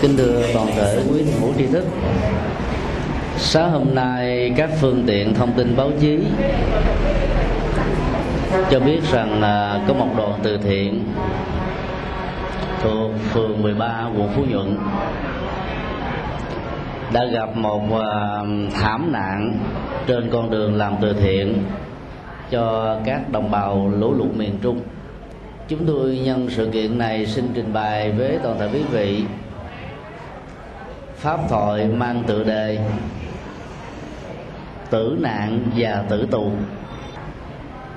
kính thưa toàn thể quý thiền hữu tri thức. Sáng hôm nay, các phương tiện thông tin báo chí cho biết rằng là có một đoàn từ thiện thuộc phường 13 quận Phú Nhuận đã gặp một à, thảm nạn trên con đường làm từ thiện cho các đồng bào lũ lụt miền Trung chúng tôi nhân sự kiện này xin trình bày với toàn thể quý vị. Pháp thoại mang tựa đề tử nạn và tử tù.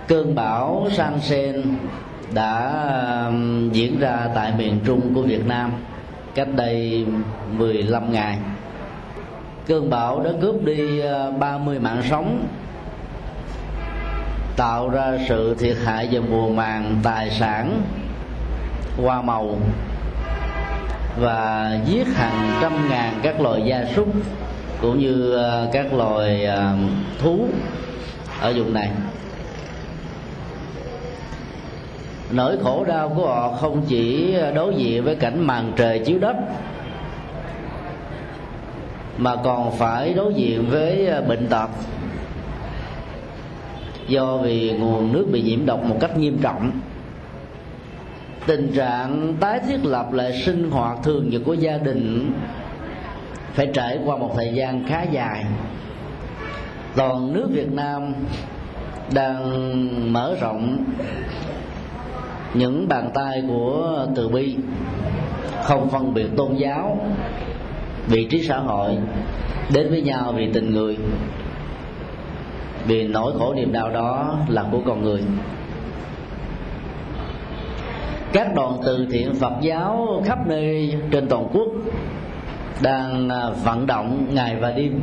Cơn bão san sen đã um, diễn ra tại miền trung của việt nam cách đây 15 ngày. Cơn bão đã cướp đi uh, 30 mạng sống tạo ra sự thiệt hại về mùa màng, tài sản, hoa màu và giết hàng trăm ngàn các loài gia súc cũng như ờ, các loài ờ, thú ở vùng này. Nỗi khổ đau của họ không chỉ đối diện với cảnh màn trời chiếu đất, mà còn phải đối diện với ờ, bệnh tật do vì nguồn nước bị nhiễm độc một cách nghiêm trọng. Tình trạng tái thiết lập lại sinh hoạt thường nhật của gia đình phải trải qua một thời gian khá dài. Toàn nước việt nam đang mở rộng những bàn tay của từ bi, không phân biệt tôn giáo, vị trí xã hội, đến với nhau vì tình người vì nỗi khổ niềm đau đó là của con người. Các đoàn từ thiện phật giáo khắp nơi trên toàn quốc đang à, vận động ngày và đêm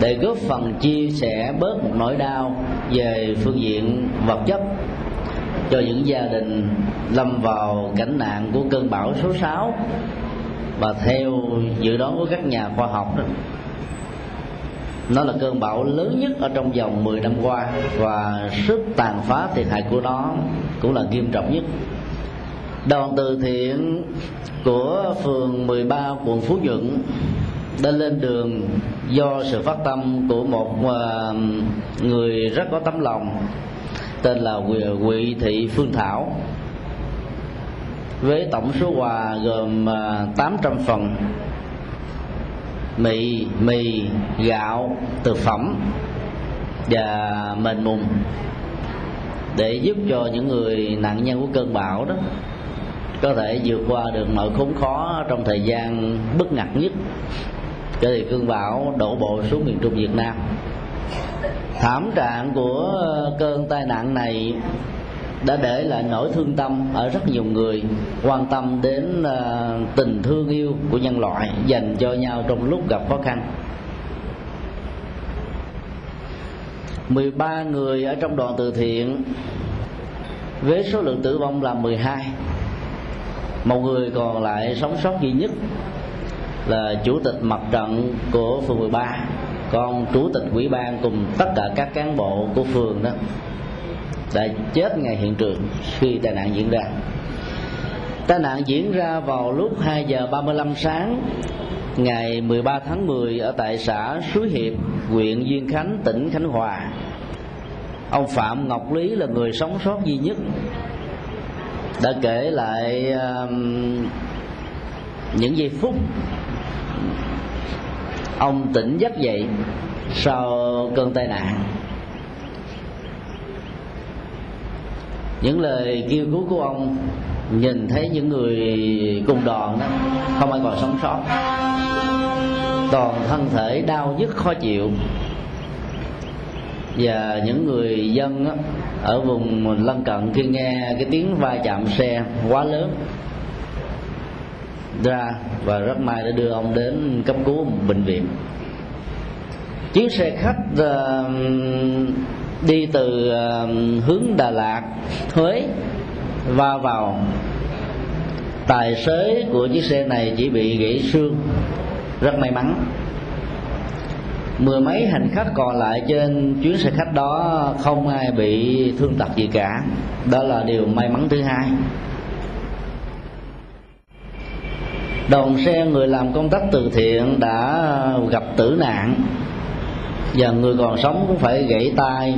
để góp phần chia sẻ bớt một nỗi đau về phương diện vật chất cho những gia đình lâm vào cảnh nạn của cơn bão số 6 và theo dự đoán của các nhà khoa học đó nó là cơn bão lớn nhất ở trong vòng 10 năm qua và sức tàn phá thiệt hại của nó cũng là nghiêm trọng nhất. Đoàn từ thiện của phường 13 quận Phú Nhuận đã lên đường do sự phát tâm của một à, người rất có tấm lòng, tên là Quỵ Thị Phương Thảo, với tổng số quà gồm à, 800 phần mì mì, gạo thực phẩm và mền mùng để giúp cho những người nạn nhân của cơn bão đó có thể vượt qua được mọi khốn khó trong thời gian bất ngặt nhất. Kể từ cơn bão đổ bộ xuống miền trung việt nam, thảm trạng của cơn tai nạn này đã để lại nỗi thương tâm ở rất nhiều người quan tâm đến uh, tình thương yêu của nhân loại dành cho nhau trong lúc gặp khó khăn. 13 người ở trong đoàn từ thiện với số lượng tử vong là 12 một người còn lại sống sót duy nhất là chủ tịch mặt trận của phường 13 còn chủ tịch ủy ban cùng tất cả các cán bộ của phường đó đã chết ngay hiện trường khi tai nạn diễn ra tai nạn diễn ra vào lúc 2 giờ 35 sáng ngày 13 tháng 10 ở tại xã Suối Hiệp, huyện Duyên Khánh, tỉnh Khánh Hòa. Ông Phạm Ngọc Lý là người sống sót duy nhất đã kể lại um, những giây phút ông tỉnh giấc dậy sau cơn tai nạn những lời kêu cứu của ông nhìn thấy những người cùng đoàn đó không ai còn sống sót. Toàn thân thể đau nhức khó chịu. Và những người dân đó, ở vùng lân cận khi nghe cái tiếng va chạm xe quá lớn ra và rất may đã đưa ông đến cấp cứu bệnh viện. Chiếc xe khách uh, đi từ ờ, hướng Đà Lạt, Huế, va vào. Tài xế của chiếc xe này chỉ bị gãy xương, rất may mắn. Mười mấy hành khách còn lại trên chuyến xe khách đó không ai bị thương tật gì cả. Đó là điều may mắn thứ hai. Đoàn xe người làm công tác từ thiện đã gặp tử nạn và người còn sống cũng phải gãy tay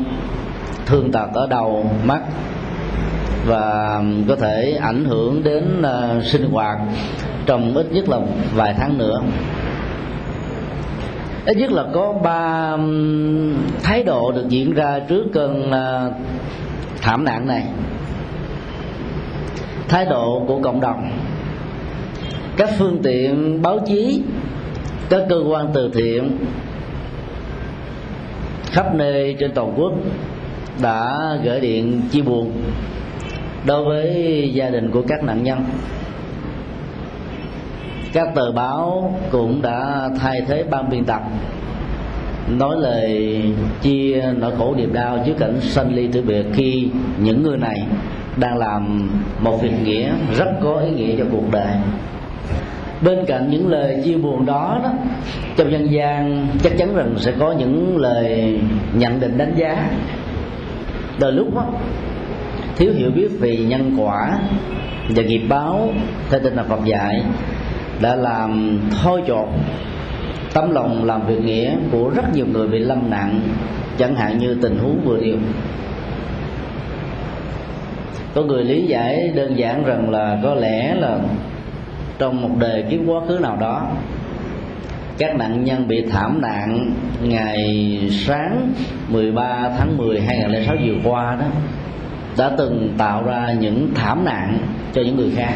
thương tật ở đầu mắt và có thể ảnh hưởng đến uh, sinh hoạt trong ít nhất là vài tháng nữa. Ít nhất là có ba thái độ được diễn ra trước cơn uh, thảm nạn này. Thái độ của cộng đồng các phương tiện báo chí các cơ quan từ thiện khắp nơi trên toàn quốc đã gửi điện chia buồn đối với gia đình của các nạn nhân. Các tờ báo cũng đã thay thế ban biên tập, nói lời chia nỗi khổ niềm đau trước cảnh sanh ly tử biệt khi những người này đang làm một việc nghĩa rất có ý nghĩa cho cuộc đời bên cạnh những lời chia buồn đó đó trong dân gian chắc chắn rằng sẽ có những lời nhận định đánh giá. Đôi lúc đó, thiếu hiểu biết về nhân quả và nghiệp báo theo tinh thần Phật dạy đã làm thôi chột tấm lòng làm việc nghĩa của rất nhiều người bị lâm nạn chẳng hạn như tình huống vừa nêu. Có người lý giải đơn giản rằng là có lẽ là trong một đời kiếp quá khứ nào đó, các nạn nhân bị thảm nạn ngày sáng 13 tháng 10 2006 vừa qua đó, đã từng tạo ra những thảm nạn cho những người khác.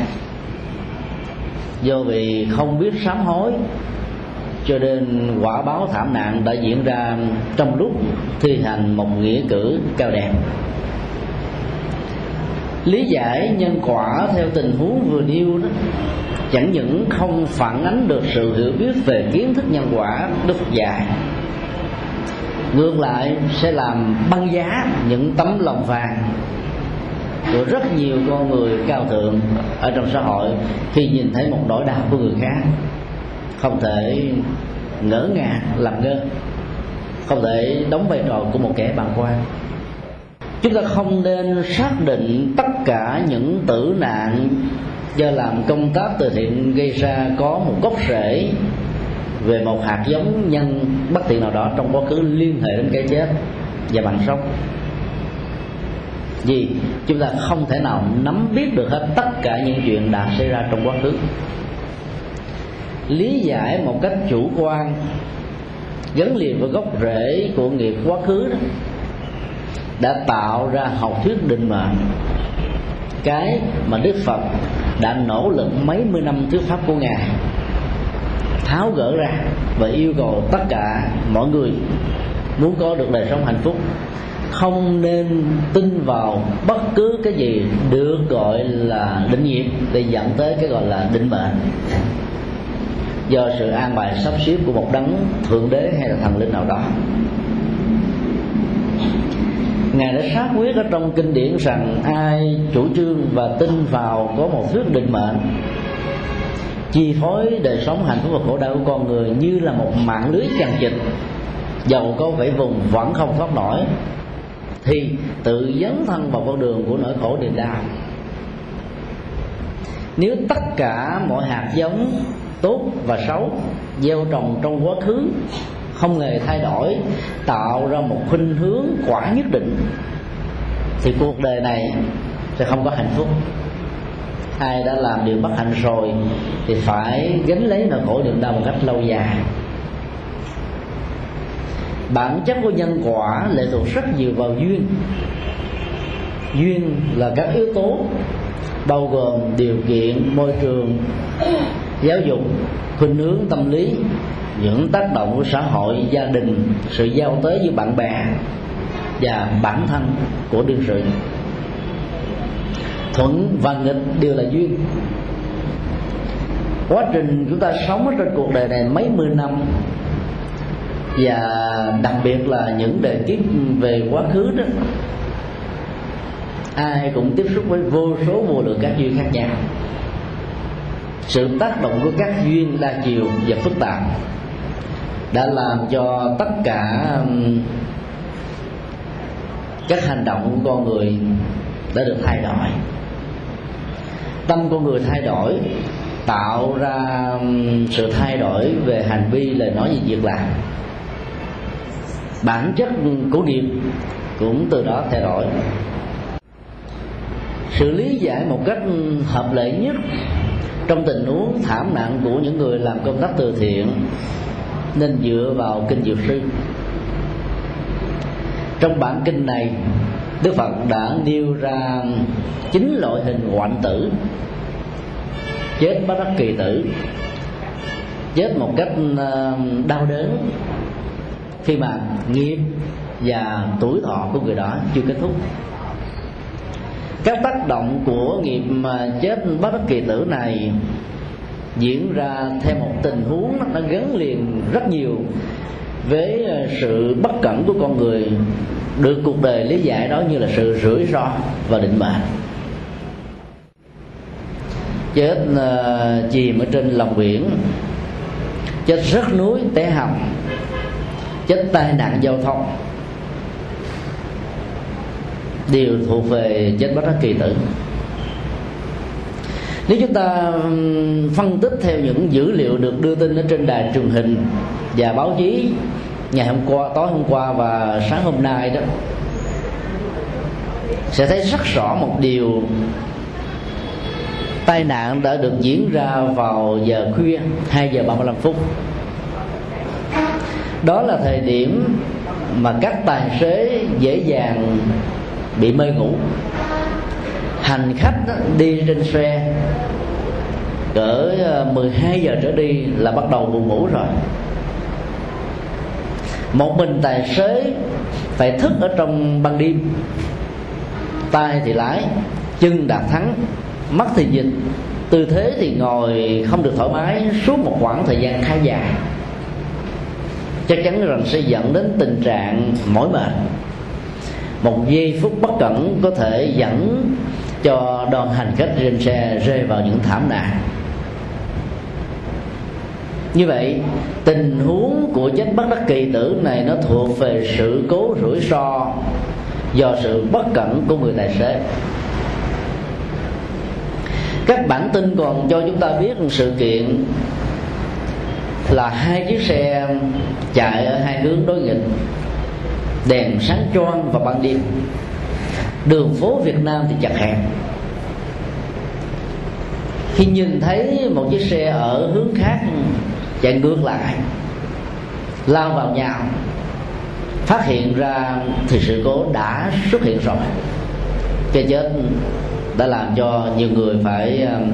Do vì không biết sám hối, cho nên quả báo thảm nạn đã diễn ra trong lúc thi hành một nghĩa cử cao đẹp. Lý giải nhân quả theo tình huống vừa nêu đó chẳng những không phản ánh được sự hiểu biết về kiến thức nhân quả đức dài, dạy ngược lại sẽ làm băng giá những tấm lòng vàng của rất nhiều con người cao thượng ở trong xã hội khi nhìn thấy một nỗi đau của người khác. Không thể ngỡ ngàng làm ngơ không thể đóng vai trò của một kẻ bàng quan. Chúng ta không nên xác định tất cả những tử nạn do làm công tác từ thiện gây ra có một gốc rễ về một hạt giống nhân bất thiện nào đó trong quá khứ liên hệ đến cái chết và bằng sống. Vì chúng ta không thể nào nắm biết được hết tất cả những chuyện đã xảy ra trong quá khứ. Lý giải một cách chủ quan, gắn liền với gốc rễ của nghiệp quá khứ đó, đã tạo ra học thuyết định mệnh cái mà đức phật đã nỗ lực mấy mươi năm thuyết pháp của ngài, tháo gỡ ra và yêu cầu tất cả mọi người muốn có được đời sống hạnh phúc, không nên tin vào bất cứ cái gì được gọi là định nghiệp để dẫn tới cái gọi là định mệnh. Do sự an bài sắp xếp của một đấng thượng đế hay là thần linh nào đó ngài đã xác quyết ở trong kinh điển rằng ai chủ trương và tin vào có một thuyết định mệnh, chi phối đời sống hạnh phúc và khổ đau của con người như là một mạng lưới chằng chịt, dầu có vẫy vùng vẫn không thoát nổi, thì tự dấn thân vào con đường của nỗi khổ niềm đau. Nếu tất cả mọi hạt giống tốt và xấu gieo trồng trong quá khứ không hề thay đổi, tạo ra một khuynh hướng quả nhất định, thì cuộc đời này sẽ không có hạnh phúc. Ai đã làm điều bất hạnh rồi thì phải gánh lấy nỗi khổ niềm đau một cách lâu dài. Bản chất của nhân quả lệ thuộc rất nhiều vào duyên. Duyên là các yếu tố, bao gồm điều kiện, môi trường, giáo dục, khuynh hướng tâm lý những tác động của xã hội, gia đình, sự giao tế với bạn bè và bản thân của đương sự. Thuận và nghịch đều là duyên. Quá trình chúng ta sống ở trên cuộc đời này mấy mươi năm, và đặc biệt là những đề kiếp về quá khứ đó, ai cũng tiếp xúc với vô số vô lượng các duyên khác nhau. Sự tác động của các duyên đa chiều và phức tạp đã làm cho tất cả um, các hành động của con người đã được thay đổi. Tâm con người thay đổi, tạo ra um, sự thay đổi về hành vi lời nói và việc làm. Bản chất của nghiệp cũng từ đó thay đổi. Sự lý giải một cách hợp lệ nhất trong tình huống thảm nạn của những người làm công tác từ thiện nên dựa vào kinh dược sư. Trong bản kinh này, đức phật đã nêu ra chín loại hình hoạn tử. Chết bất đắc kỳ tử. Chết một cách ờ, đau đớn khi mà nghiệp và tuổi thọ của người đó chưa kết thúc. Các tác động của nghiệp mà chết bất đắc kỳ tử này diễn ra theo một tình huống nó gắn liền rất nhiều với ờ, sự bất cẩn của con người được cuộc đời lý giải đó như là sự rủi ro và định mệnh. Chết uh, chìm ở trên lòng biển chết rất núi té hầm chết tai nạn giao thông. Đều thuộc về chết bất đắc kỳ tử nếu chúng ta phân tích theo những dữ liệu được đưa tin ở trên đài truyền hình và báo chí ngày hôm qua, tối hôm qua và sáng hôm nay đó, sẽ thấy rất rõ một điều. Tai nạn đã được diễn ra vào giờ khuya 2 giờ 35 phút. Đó là thời điểm mà các tài xế dễ dàng bị mê ngủ hành khách đi trên xe, cỡ ờ, 12 giờ trở đi là bắt đầu buồn ngủ rồi. Một mình tài xế phải thức ở trong ban đêm, tay thì lái, chân đạp thắng, mắt thì dịch tư thế thì ngồi không được thoải mái suốt một khoảng thời gian khá dài. Chắc chắn rằng sẽ dẫn đến tình trạng mỏi mệt. Một giây phút bất cẩn có thể dẫn cho đoàn hành khách trên xe rơi vào những thảm nạn. Như vậy, tình huống của chết bất đắc kỳ tử này nó thuộc về sự cố rủi ro do sự bất cẩn của người tài xế. Các bản tin còn cho chúng ta biết một sự kiện là hai chiếc xe chạy ở hai hướng đối nghịch, đèn sáng choang vào ban đêm đường phố Việt Nam thì chặt hẹp. Khi nhìn thấy một chiếc xe ở hướng khác chạy ngược lại, lao vào nhau phát hiện ra thì sự cố đã xuất hiện rồi. Cái chết đã làm cho nhiều người phải um,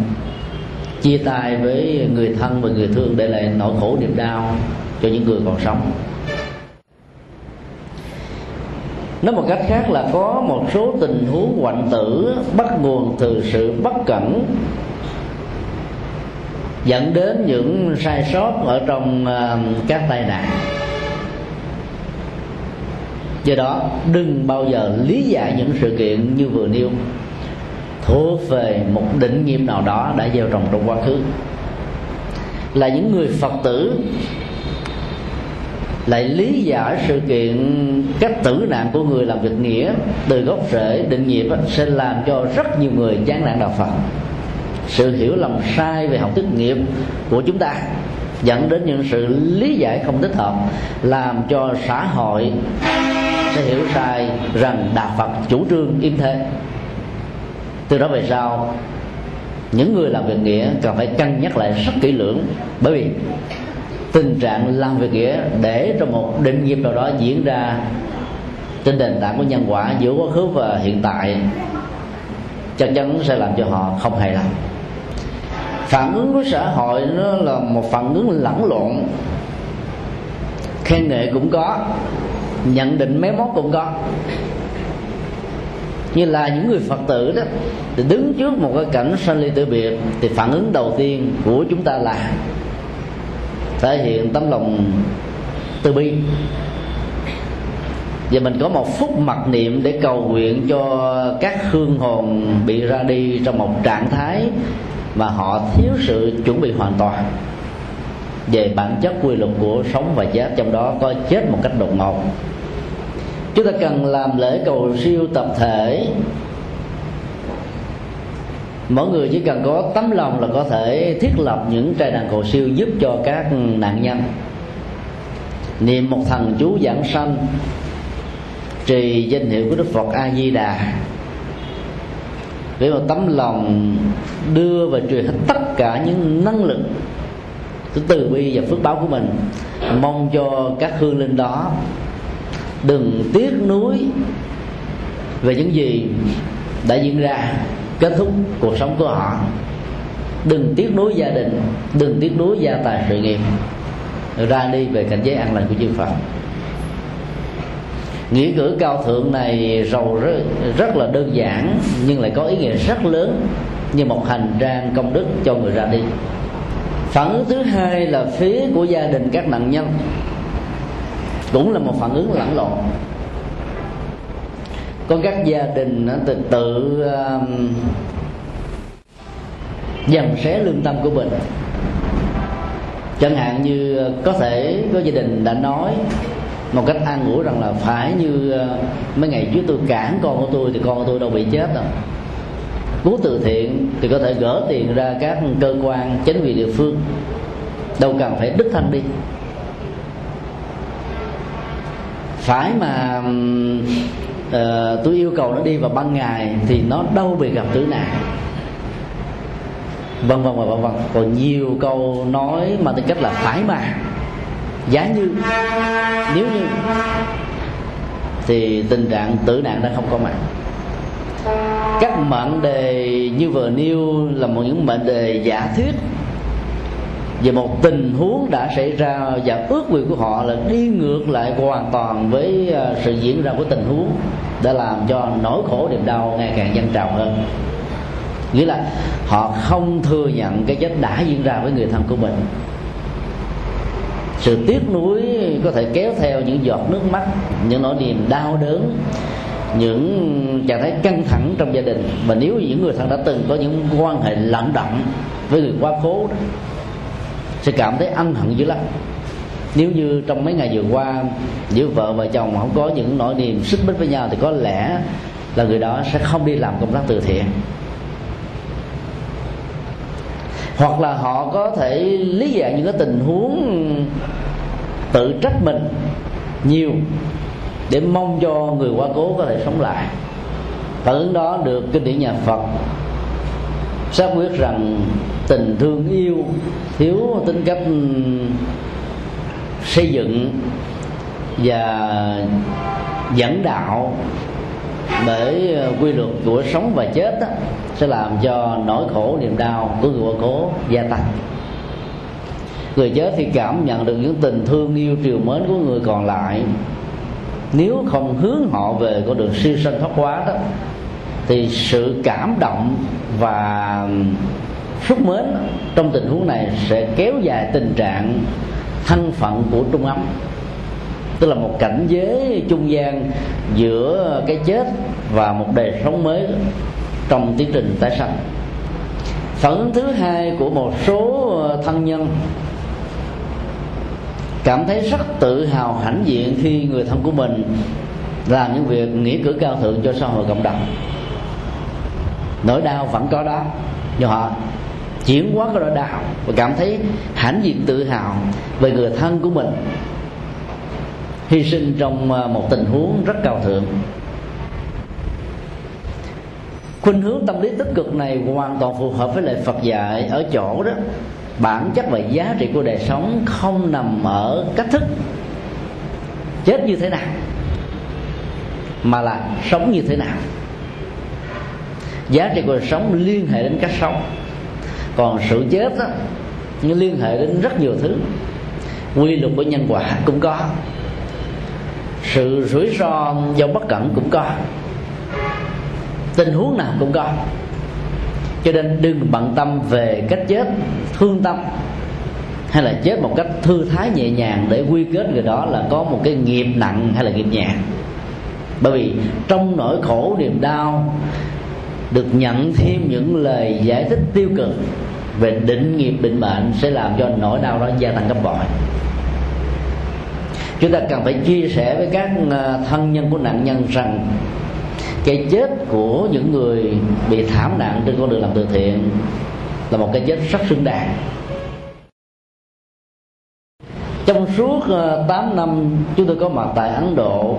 chia tay với người thân và người thương để lại nỗi khổ niềm đau cho những người còn sống. Nói một cách khác là có một số tình huống hoạn tử, bắt nguồn từ sự bất cẩn, dẫn đến những sai sót ở trong à, các tai nạn. Do đó, đừng bao giờ lý giải những sự kiện như vừa nêu. Thuộc về một định nghiệp nào đó đã gieo trồng trong quá khứ. Là những người phật tử lại lý giải sự kiện cách tử nạn của người làm việc nghĩa từ gốc rễ định nghiệp sẽ làm cho rất nhiều người chán nản đạo phật. Sự hiểu lầm sai về học thức nghiệp của chúng ta dẫn đến những sự lý giải không thích hợp, làm cho xã hội sẽ hiểu sai rằng đạo phật chủ trương im thế. Từ đó về sau, những người làm việc nghĩa cần phải cân nhắc lại rất kỹ lưỡng bởi vì tình trạng làm việc nghĩa để cho một định nghiệp nào đó diễn ra trên nền tảng của nhân quả giữa quá khứ và hiện tại, chắc chắn sẽ làm cho họ không hài lòng. Phản ứng của xã hội nó là một phản ứng lẫn lộn. Khen ngợi cũng có, nhận định méo móc cũng có. Như là những người phật tử đó, thì đứng trước một cái cảnh sanh ly tử biệt, thì phản ứng đầu tiên của chúng ta là thể hiện tấm lòng từ bi. Và mình có một phút mặc niệm để cầu nguyện cho các hương hồn bị ra đi trong một trạng thái mà họ thiếu sự chuẩn bị hoàn toàn về bản chất quy luật của sống và chết. Trong đó có chết một cách đột ngột. Chúng ta cần làm lễ cầu siêu tập thể mỗi người chỉ cần có tấm lòng là có thể thiết lập những trai đàn cầu siêu giúp cho các nạn nhân. Niệm một thần chú giảng sanh trì danh hiệu của đức phật a di đà với một tấm lòng đưa và truyền hết tất cả những năng lực từ bi và phước báo của mình, mong cho các hương linh đó đừng tiếc nuối về những gì đã diễn ra kết thúc cuộc sống của họ. Đừng tiếc nuối gia đình đừng tiếc nuối gia tài sự nghiệp. Ra đi về cảnh giới an lành của chư Phật. Nghĩa cử cao thượng này rầu rất, rất là đơn giản nhưng lại có ý nghĩa rất lớn như một hành trang công đức cho người ra đi. Phản ứng thứ hai là phía của gia đình các nạn nhân cũng là một phản ứng lẫn lộn có các gia đình tự tự um, dần xé lương tâm của mình. Chẳng hạn như uh, có thể có gia đình đã nói một cách an ủi rằng là phải như uh, mấy ngày trước tôi cản con của tôi thì con của tôi đâu bị chết đâu. Cứu từ thiện thì có thể gỡ tiền ra các cơ quan chính quyền địa phương. Đâu cần phải đích thân đi. Phải mà um, uh, tôi yêu cầu nó đi vào ban ngày thì nó đâu bị gặp tử nạn. Vân vân và vân vân còn nhiều câu nói mà tính cách là phải mà giá như nếu như thì tình trạng tử nạn đã không có mặt. Các mệnh đề như vừa nêu là một những mệnh đề giả thuyết về một tình huống đã xảy ra và ước nguyện của họ là đi ngược lại hoàn toàn với ờ, sự diễn ra của tình huống đã làm cho nỗi khổ niềm đau ngày càng dâng trào hơn. Nghĩa là họ không thừa nhận cái chết đã diễn ra với người thân của mình. Sự tiếc nuối có thể kéo theo những giọt nước mắt, những nỗi niềm đau đớn, những trạng thái căng thẳng trong gia đình. Và nếu những người thân đã từng có những quan hệ lận đận với người quá cố đó sẽ cảm thấy ân hận dữ lắm. Nếu như trong mấy ngày vừa qua, giữa vợ và chồng không có những nỗi niềm xích mích với nhau, thì có lẽ là người đó sẽ không đi làm công tác từ thiện. Hoặc là họ có thể lý giải những cái tình huống tự trách mình nhiều để mong cho người quá cố có thể sống lại. Phản ứng đó được kinh điển nhà Phật xác quyết rằng tình thương yêu thiếu tính cách xây dựng và dẫn đạo bởi quy luật của sống và chết đó, sẽ làm cho nỗi khổ niềm đau của người quá cố gia tăng. Người chết thì cảm nhận được những tình thương yêu triều mến của người còn lại. Nếu không hướng họ về con đường siêu sanh thoát hóa đó thì sự cảm động và xúc mến trong tình huống này sẽ kéo dài tình trạng thân phận của trung âm. Tức là một cảnh giới trung gian giữa cái chết và một đời sống mới trong tiến trình tái sanh. Phản ứng thứ hai của một số thân nhân cảm thấy rất tự hào hãnh diện khi người thân của mình làm những việc nghĩa cử cao thượng cho xã hội cộng đồng nỗi đau vẫn có đó. Nhưng họ chuyển hóa cái nỗi đau và cảm thấy hãnh diện tự hào về người thân của mình. Hy sinh trong ờ, một tình huống rất cao thượng. Khuynh hướng tâm lý tích cực này hoàn toàn phù hợp với lời Phật dạy ở chỗ đó. Bản chất và giá trị của đời sống không nằm ở cách thức chết như thế nào, mà là sống như thế nào giá trị của đời sống liên hệ đến cách sống. Còn sự chết đó, nó liên hệ đến rất nhiều thứ. Quy luật của nhân quả cũng có. Sự rủi ro do bất cẩn cũng có. Tình huống nào cũng có. Cho nên đừng bận tâm về cách chết, thương tâm, hay là chết một cách thư thái nhẹ nhàng để quy kết người đó là có một cái nghiệp nặng hay là nghiệp nhẹ. Bởi vì trong nỗi khổ niềm đau được nhận thêm những lời giải thích tiêu cực về định nghiệp định mệnh sẽ làm cho nỗi đau đó gia tăng gấp bội. Chúng ta cần phải chia sẻ với các à, thân nhân của nạn nhân rằng cái chết của những người bị thảm nạn trên con đường làm từ thiện là một cái chết rất xứng đáng. Trong suốt à, 8 năm chúng tôi có mặt tại Ấn Độ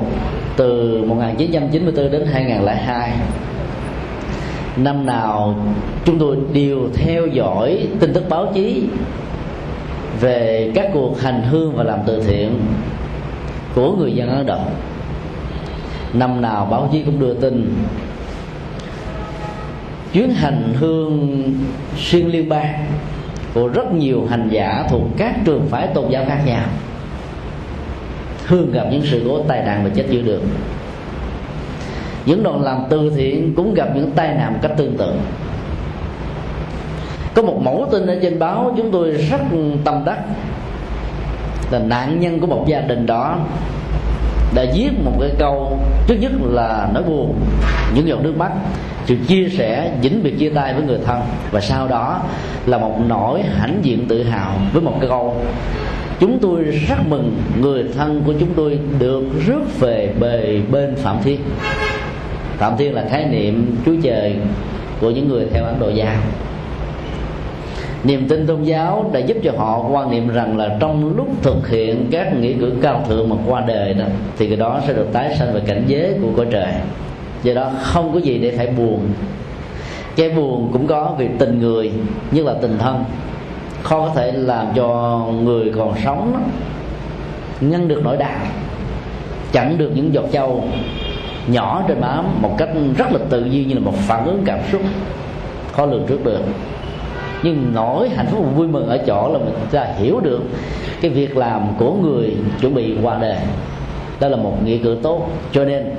từ 1994 đến 2002 năm nào chúng tôi đều theo dõi tin tức báo chí về các cuộc hành hương và làm từ thiện của người dân Ấn Độ năm nào báo chí cũng đưa tin, chuyến hành hương xuyên liên bang của rất nhiều hành giả thuộc các trường phái tôn giáo khác nhau thường gặp những sự cố tai nạn và chết chưa được những đoàn làm từ thiện cũng gặp những tai nạn một cách tương tự. Có một mẫu tin ở trên báo, chúng tôi rất tâm đắc. Là nạn nhân của một gia đình đó đã viết một cái câu, trước nhất là nói buồn những giọt nước mắt, sự chia sẻ vĩnh biệt chia tay với người thân. Và sau đó là một nỗi hãnh diện tự hào với một cái câu, chúng tôi rất mừng người thân của chúng tôi được rước về bề, bên phạm thiên phạm thiên là khái niệm chúa trời của những người theo ấn độ giáo. Niềm tin tôn giáo đã giúp cho họ quan niệm rằng là trong lúc thực hiện các nghĩa cử cao thượng mà qua đời đó thì cái đó sẽ được tái sanh về cảnh giới của cõi trời. Do đó không có gì để phải buồn. Cái buồn cũng có vì tình người như là tình thân. Khó có thể làm cho người còn sống đó, ngăn được nỗi đau chặn được những giọt châu nhỏ trên má một cách rất là tự nhiên như là một phản ứng cảm xúc. Khó lường trước được. Nhưng nỗi hạnh phúc và vui mừng ở chỗ là mình ta hiểu được cái việc làm của người chuẩn bị qua đề đó là một nghĩa cử tốt. Cho nên,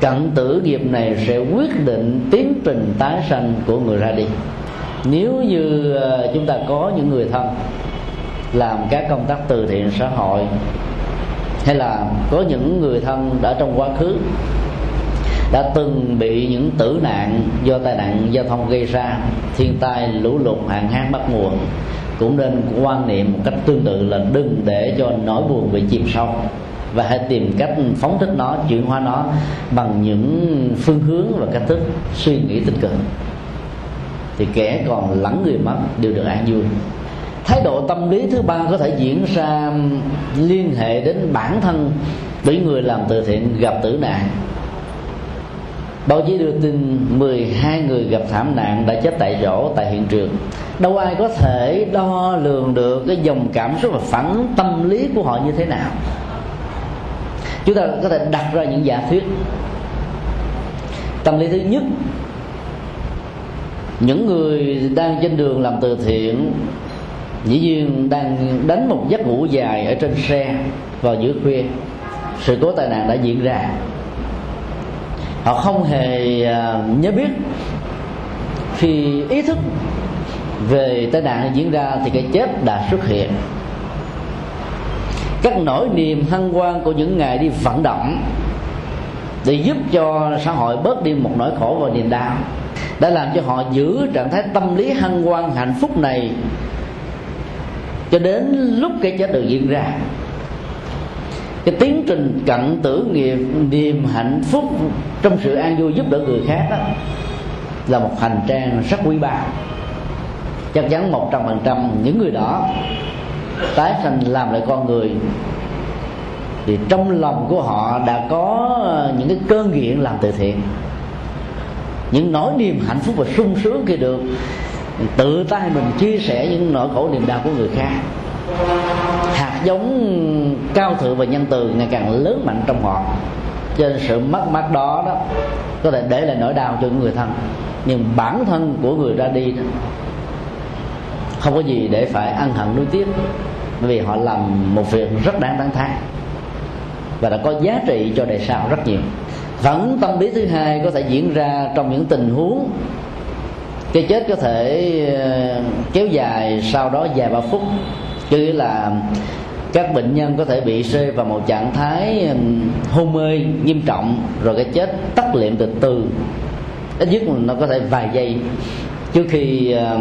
cận tử nghiệp này sẽ quyết định tiến trình tái sanh của người ra đi. Nếu như ờ, chúng ta có những người thân làm các công tác từ thiện xã hội, hay là có những người thân đã trong quá khứ đã từng bị những tử nạn do tai nạn giao thông gây ra thiên tai lũ lụt hạn hán bắt nguồn, cũng nên quan niệm một cách tương tự là đừng để cho nỗi buồn bị chìm sâu và hãy tìm cách phóng thích nó chuyển hóa nó bằng những phương hướng và cách thức suy nghĩ tích cực. Thì kẻ còn lẫn người mất đều được an vui. Thái độ tâm lý thứ ba có thể diễn ra liên hệ đến bản thân với người làm từ thiện gặp tử nạn báo chí đưa tin 12 người gặp thảm nạn đã chết tại chỗ, tại hiện trường. Đâu ai có thể đo lường được cái dòng cảm xúc và phản ứng tâm lý của họ như thế nào? Chúng ta có thể đặt ra những giả thuyết. Tâm lý thứ nhất, những người đang trên đường làm từ thiện, dĩ nhiên đang đánh một giấc ngủ dài ở trên xe vào giữa khuya. Sự cố tai nạn đã diễn ra họ không hề à, nhớ biết. Khi ý thức về tai nạn diễn ra thì cái chết đã xuất hiện. Các nỗi niềm hân hoan của những ngày đi vận động để giúp cho xã hội bớt đi một nỗi khổ và niềm đau đã làm cho họ giữ trạng thái tâm lý hân hoan hạnh phúc này cho đến lúc cái chết được diễn ra cái tiến trình cận tử nghiệp niềm hạnh phúc trong sự an vui giúp đỡ người khác đó là một hành trang rất quý báu. Chắc chắn một trăm phần trăm những người đó tái sanh làm lại con người thì trong lòng của họ đã có những cái cơn nghiện làm từ thiện. Những nỗi niềm hạnh phúc và sung sướng khi được tự tay mình chia sẻ những nỗi khổ niềm đau của người khác hạt giống cao thượng và nhân từ ngày càng lớn mạnh trong họ. Cho nên sự mất mát đó đó có thể để lại nỗi đau cho những người thân. Nhưng bản thân của người ra đi đó, không có gì để phải ăn hận nuối tiếc bởi vì họ làm một việc rất đáng tán thán và đã có giá trị cho đời sau rất nhiều. Vẫn tâm lý thứ hai có thể diễn ra trong những tình huống cái chết có thể ờ, kéo dài sau đó vài ba phút chứ là các bệnh nhân có thể bị rơi vào một trạng thái hôn mê nghiêm trọng rồi cái chết tắt liệm từ từ. Ít nhất nó có thể vài giây trước khi uh,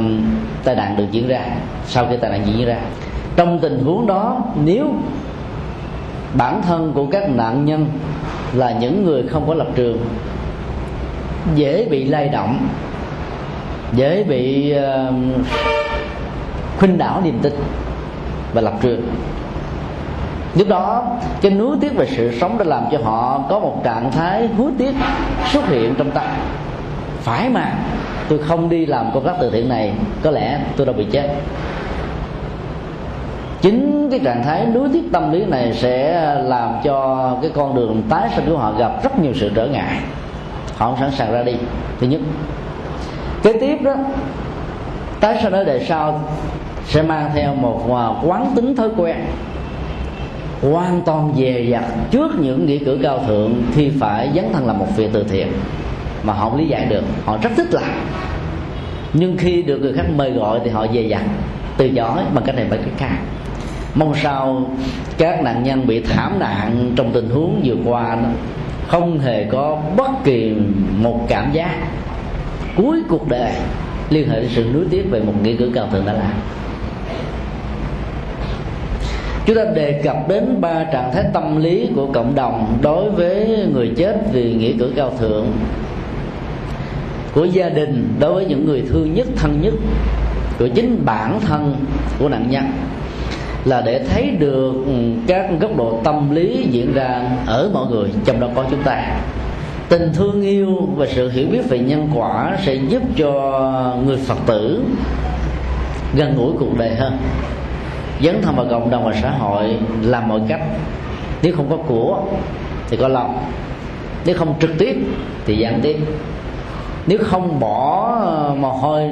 tai nạn được diễn ra sau khi tai nạn diễn ra. Trong tình huống đó nếu bản thân của các nạn nhân là những người không có lập trường dễ bị lay động dễ bị uh, khuynh đảo niềm tin và lập trường lúc đó cái nuối tiếc về sự sống đã làm cho họ có một trạng thái hối tiếc xuất hiện trong tâm. Phải mà, tôi không đi làm công tác từ thiện này, có lẽ tôi đâu bị chết. Chính cái trạng thái nuối tiếc tâm lý này sẽ làm cho cái con đường tái sinh của họ gặp rất nhiều sự trở ngại. Họ không sẵn sàng ra đi. Thứ nhất, kế tiếp đó, tái sinh ở đời sau sẽ mang theo một quán tính thói quen hoàn toàn dè dặt trước những nghĩa cử cao thượng thì phải dấn thân làm một việc từ thiện. Mà họ không lý giải được họ rất thích làm. Nhưng khi được người khác mời gọi thì họ dè dặt từ chối bằng cách này bằng cách khác. Mong sao các nạn nhân bị thảm nạn trong tình huống vừa qua đó, không hề có bất kỳ một cảm giác. Cuối cuộc đời liên hệ đến sự nuối tiếc về một nghĩa cử cao thượng đã làm chúng ta đề cập đến ba trạng thái tâm lý của cộng đồng đối với người chết vì nghĩa cử cao thượng, của gia đình đối với những người thương nhất, thân nhất, của chính bản thân của nạn nhân, là để thấy được các góc độ tâm lý diễn ra ở mọi người, trong đó có chúng ta. Tình thương yêu và sự hiểu biết về nhân quả sẽ giúp cho người phật tử gần gũi cuộc đời hơn dấn thân vào cộng đồng và xã hội làm mọi cách. Nếu không có của thì có lòng. Nếu không trực tiếp thì gián tiếp. Nếu không bỏ mồ hôi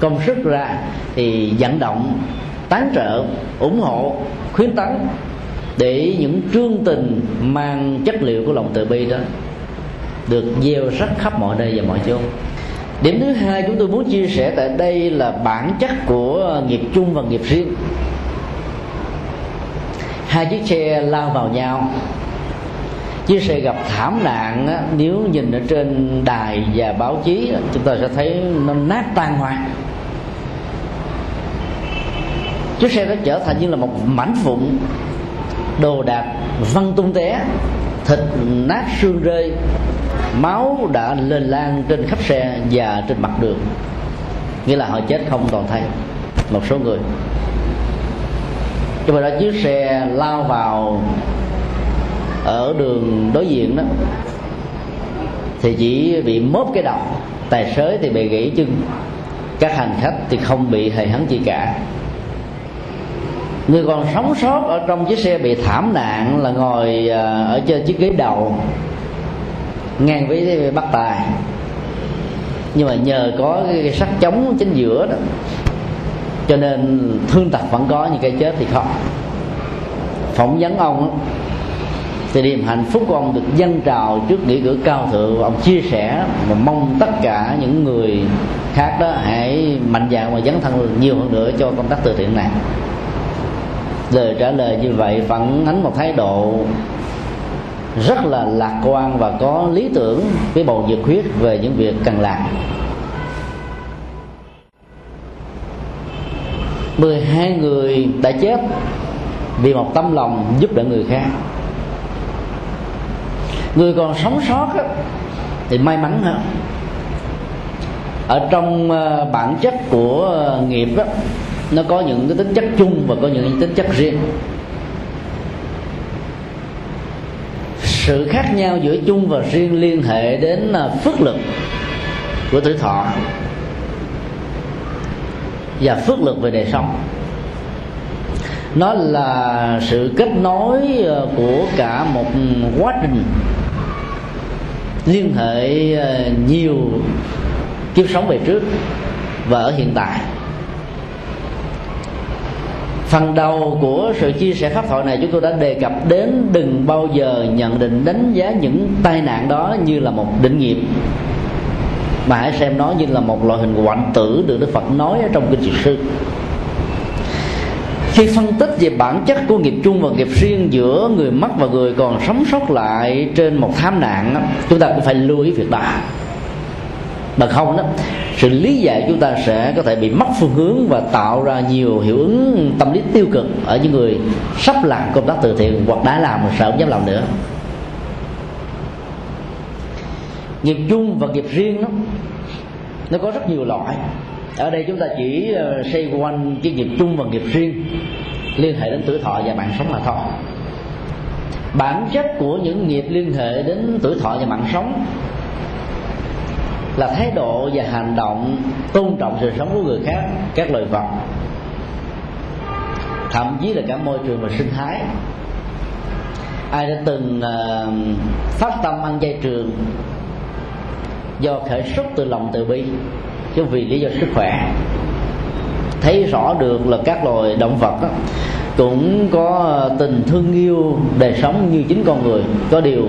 công sức ra thì vận động, tán trợ, ủng hộ, khuyến tấn để những chương tình mang chất liệu của lòng từ bi đó được gieo rắc khắp mọi nơi và mọi chỗ điểm thứ hai chúng tôi muốn chia sẻ tại đây là bản chất của nghiệp chung và nghiệp riêng hai chiếc xe lao vào nhau. Chiếc xe gặp thảm nạn á, nếu nhìn ở trên đài và báo chí chúng ta sẽ thấy nó nát tan hoang. Chiếc xe nó trở thành như là một mảnh vụn đồ đạc văng tung té thịt nát xương rơi máu đã lên lan trên khắp xe và trên mặt đường. Nghĩa là họ chết không còn thay một số người nhưng mà đó, chiếc xe lao vào ở đường đối diện đó, thì chỉ bị mốt cái đầu, tài xế thì bị gãy chân. Các hành khách thì không bị hề hấn gì cả. Người còn sống sót ở trong chiếc xe bị thảm nạn là ngồi à, ở trên chiếc ghế đầu, ngang với bắt tài. Nhưng mà nhờ có cái sắt chống chính giữa đó cho nên thương tật vẫn có, nhưng cái chết thì không. Phỏng vấn ông thì niềm hạnh phúc của ông được dân trào trước nghĩa cử cao thượng. Ông chia sẻ và mong tất cả những người khác đó hãy mạnh dạn và dấn thân nhiều hơn nữa cho công tác từ thiện này. Lời trả lời như vậy phản ánh một thái độ rất là lạc quan và có lý tưởng với bầu nhiệt huyết về những việc cần làm. 12 người đã chết vì một tấm lòng giúp đỡ người khác. Người còn sống sót á, thì may mắn hơn. Ở trong ờ, bản chất của ờ, nghiệp đó, nó có những cái tính chất chung và có những tính chất riêng. Sự khác nhau giữa chung và riêng liên hệ đến ờ, phước lực của tuổi thọ và phước lực về đời sống. Nó là sự kết nối ờ, của cả một quá trình liên hệ ờ, nhiều kiếp sống về trước và ở hiện tại. Phần đầu của sự chia sẻ pháp thoại này chúng tôi đã đề cập đến, đừng bao giờ nhận định đánh giá những tai nạn đó như là một định nghiệp mà hãy xem nó như là một loại hình hoạnh tử được Đức Phật nói ở trong kinh Diệt sư. Khi phân tích về bản chất của nghiệp chung và nghiệp riêng giữa người mất và người còn sống sót lại trên một thám nạn chúng ta cũng phải lưu ý việc đó. Mà không đó, sự lý giải chúng ta sẽ có thể bị mất phương hướng và tạo ra nhiều hiệu ứng tâm lý tiêu cực ở những người sắp làm công tác từ thiện hoặc đã làm mà sợ không dám làm nữa. Nghiệp chung và nghiệp riêng đó nó có rất nhiều loại. Ở đây chúng ta chỉ ờ, xoay quanh cái nghiệp chung và nghiệp riêng. Liên hệ đến tuổi thọ và mạng sống mà thôi. Bản chất của những nghiệp liên hệ đến tuổi thọ và mạng sống là thái độ và hành động tôn trọng sự sống của người khác các loài vật. Thậm chí là cả môi trường và sinh thái. Ai đã từng uh, phát tâm ăn chay trường do khởi xuất từ lòng từ bi chứ vì lý do sức khỏe. Thấy rõ được là các loài động vật đó, cũng có tình thương yêu đời sống như chính con người. Có điều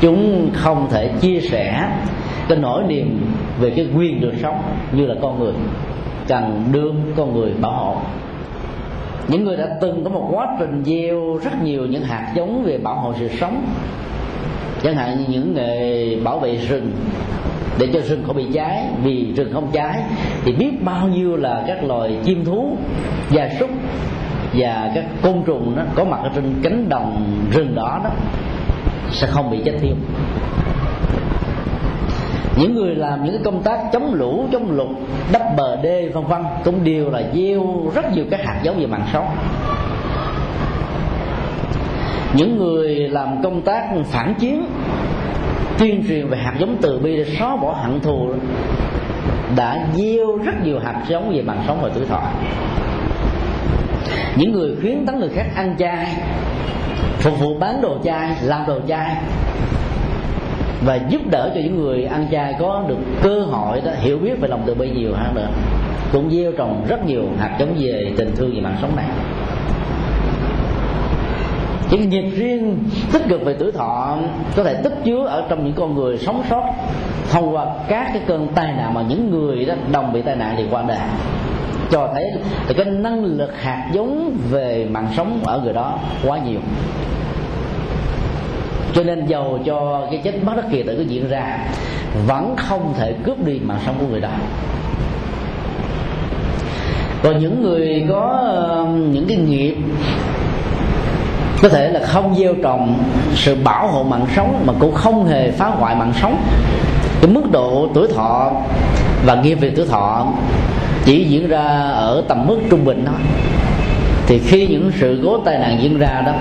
chúng không thể chia sẻ cái nỗi niềm về cái quyền được sống như là con người. Cần đương con người bảo hộ. Những người đã từng có một quá trình gieo rất nhiều những hạt giống về bảo hộ sự sống. Chẳng hạn như những nghề bảo vệ rừng để cho rừng không bị cháy. Vì rừng không cháy thì biết bao nhiêu là các loài chim thú gia súc và các côn trùng đó có mặt ở trên cánh đồng rừng đó đó sẽ không bị chết thiêu. Những người làm những công tác chống lũ, chống lụt, đắp bờ đê, vân vân cũng đều là gieo rất nhiều các hạt giống về mạng sống. Những người làm công tác phản chiến tuyên truyền về hạt giống từ bi để xóa bỏ hận thù, đã gieo rất nhiều hạt giống về mạng sống và tuổi thọ. Những người khuyến tấn người khác ăn chay, phục vụ bán đồ chay, làm đồ chay, và giúp đỡ cho những người ăn chay có được cơ hội đó hiểu biết về lòng từ bi nhiều hơn nữa, cũng gieo trồng rất nhiều hạt giống về tình thương về mạng sống này những nghiệp riêng tích cực về tuổi thọ có thể tích chứa ở trong những con người sống sót thông qua các cái cơn tai nạn mà những người đó đồng bị tai nạn thì qua đời. Cho thấy là cái năng lực hạt giống về mạng sống ở người đó quá nhiều. Cho nên giàu cho cái chết bất đắc kỳ tử có diễn ra, vẫn không thể cướp đi mạng sống của người đó. Còn những người có ờ, những cái nghiệp có thể là không gieo trồng sự bảo hộ mạng sống mà cũng không hề phá hoại mạng sống. Cái mức độ tuổi thọ và nghiệp về tuổi thọ chỉ diễn ra ở tầm mức trung bình thôi thì khi những sự cố tai nạn diễn ra đó,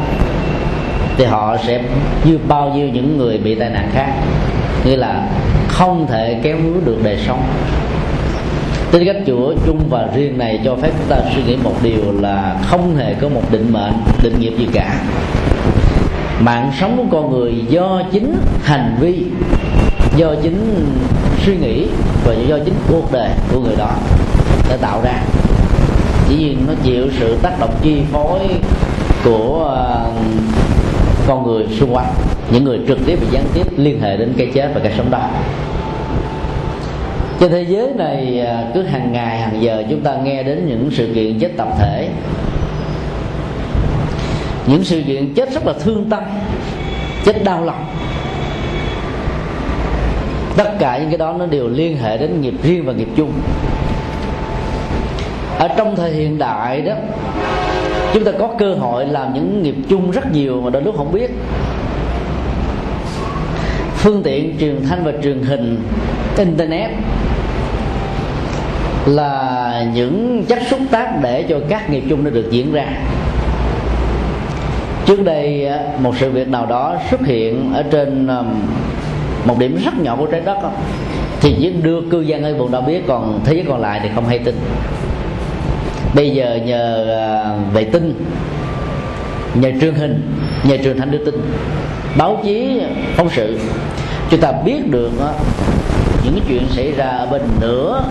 thì họ sẽ như bao nhiêu những người bị tai nạn khác. Như là không thể kéo núi được đời sống tính cách chữa chung và riêng này cho phép chúng ta suy nghĩ một điều là không hề có một định mệnh, định nghiệp gì cả. Mạng sống của con người do chính hành vi, do chính suy nghĩ và do chính cuộc đời của người đó đã tạo ra. Chỉ nhiên nó chịu sự tác động chi phối của ờ, con người xung quanh, những người trực tiếp và gián tiếp liên hệ đến cái chết và cái sống đó trên thế giới này à, cứ hàng ngày, hàng giờ chúng ta nghe đến những sự kiện chết tập thể. Những sự kiện chết rất là thương tâm, chết đau lòng. Tất cả những cái đó nó đều liên hệ đến nghiệp riêng và nghiệp chung. Ở trong thời hiện đại đó, chúng ta có cơ hội làm những nghiệp chung rất nhiều mà đôi lúc không biết. Phương tiện truyền thanh và truyền hình, internet là những chất xúc tác để cho các nghiệp chung nó được diễn ra. Trước đây, một sự việc nào đó xuất hiện ở trên um, một điểm rất nhỏ của trái đất thì chỉ đưa cư dân ở vùng đó biết còn thế giới còn lại thì không hay tin. Bây giờ nhờ uh, vệ tinh, nhờ truyền hình, nhờ truyền thanh đưa tin, báo chí, phóng sự, chúng ta biết được những chuyện xảy ra ở bên nửa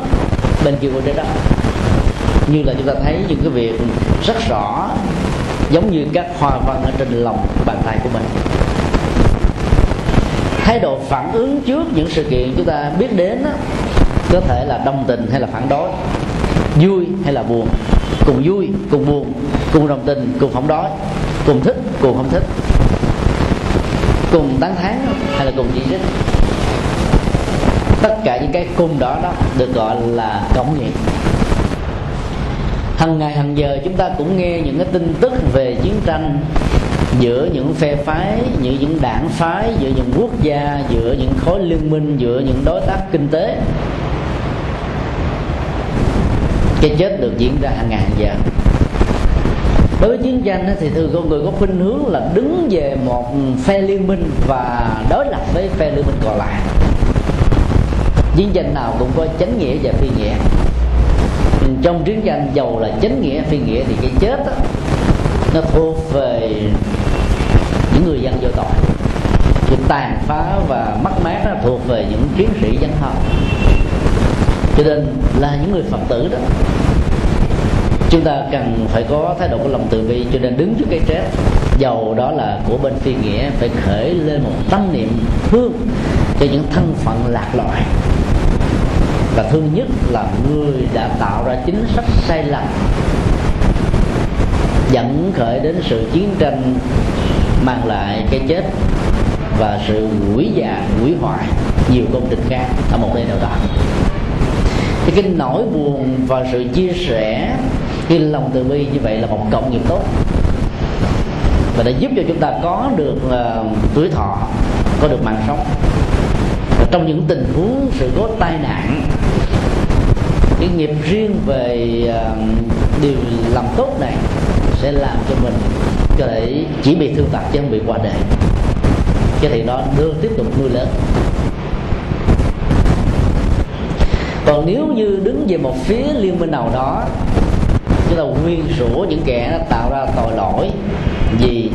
bên kia của trái đất. Như là chúng ta thấy những cái việc rất rõ, giống như các hoa văn ở trên lòng bàn tay của mình. Thái độ phản ứng trước những sự kiện chúng ta biết đến có thể là đồng tình hay là phản đối, vui hay là buồn. Cùng vui, cùng buồn, cùng đồng tình, cùng phản đối cùng thích, cùng không thích. Cùng tán thán hay là cùng chỉ trích tất cả những cái cung đó đó được gọi là cộng nghiệp hằng ngày hằng giờ chúng ta cũng nghe những cái tin tức về chiến tranh giữa những phe phái, giữa những đảng phái, giữa những quốc gia, giữa những khối liên minh, giữa những đối tác kinh tế. Cái chết được diễn ra hàng ngàn giờ. Đối với chiến tranh thì thường con người có khuynh hướng là đứng về một phe liên minh và đối lập với phe liên minh còn lại chiến tranh nào cũng có chánh nghĩa và phi nghĩa. Ừ, trong chiến tranh giàu là chánh nghĩa phi nghĩa thì cái chết đó, nó thuộc về những người dân vô tội. Sự tàn phá và mất mát nó thuộc về những chiến sĩ dân học cho nên là những người phật tử đó chúng ta cần phải có thái độ của lòng từ bi cho nên đứng trước cái chết dầu đó là của bên phi nghĩa phải khởi lên một tâm niệm thương cho những thân phận lạc loại và thứ nhất là người đã tạo ra chính sách sai lầm dẫn khởi đến sự chiến tranh mang lại cái chết và sự hủy già hủy hoại nhiều công trình khác ở một nơi nào đó. Thì cái nỗi buồn và sự chia sẻ cái lòng từ bi như vậy là một cộng nghiệp tốt. Và đã giúp cho chúng ta có được uh, tuổi thọ có được mạng sống. Và trong những tình huống sự cố tai nạn cái nghiệp riêng về uh, điều làm tốt này sẽ làm cho mình có thể chỉ bị thương tật chứ không bị qua đời. Cái thì đó đưa tiếp tục nuôi lớn. Còn nếu như đứng về một phía liên minh nào đó chúng ta nguyên rủa những kẻ tạo ra tội lỗi gì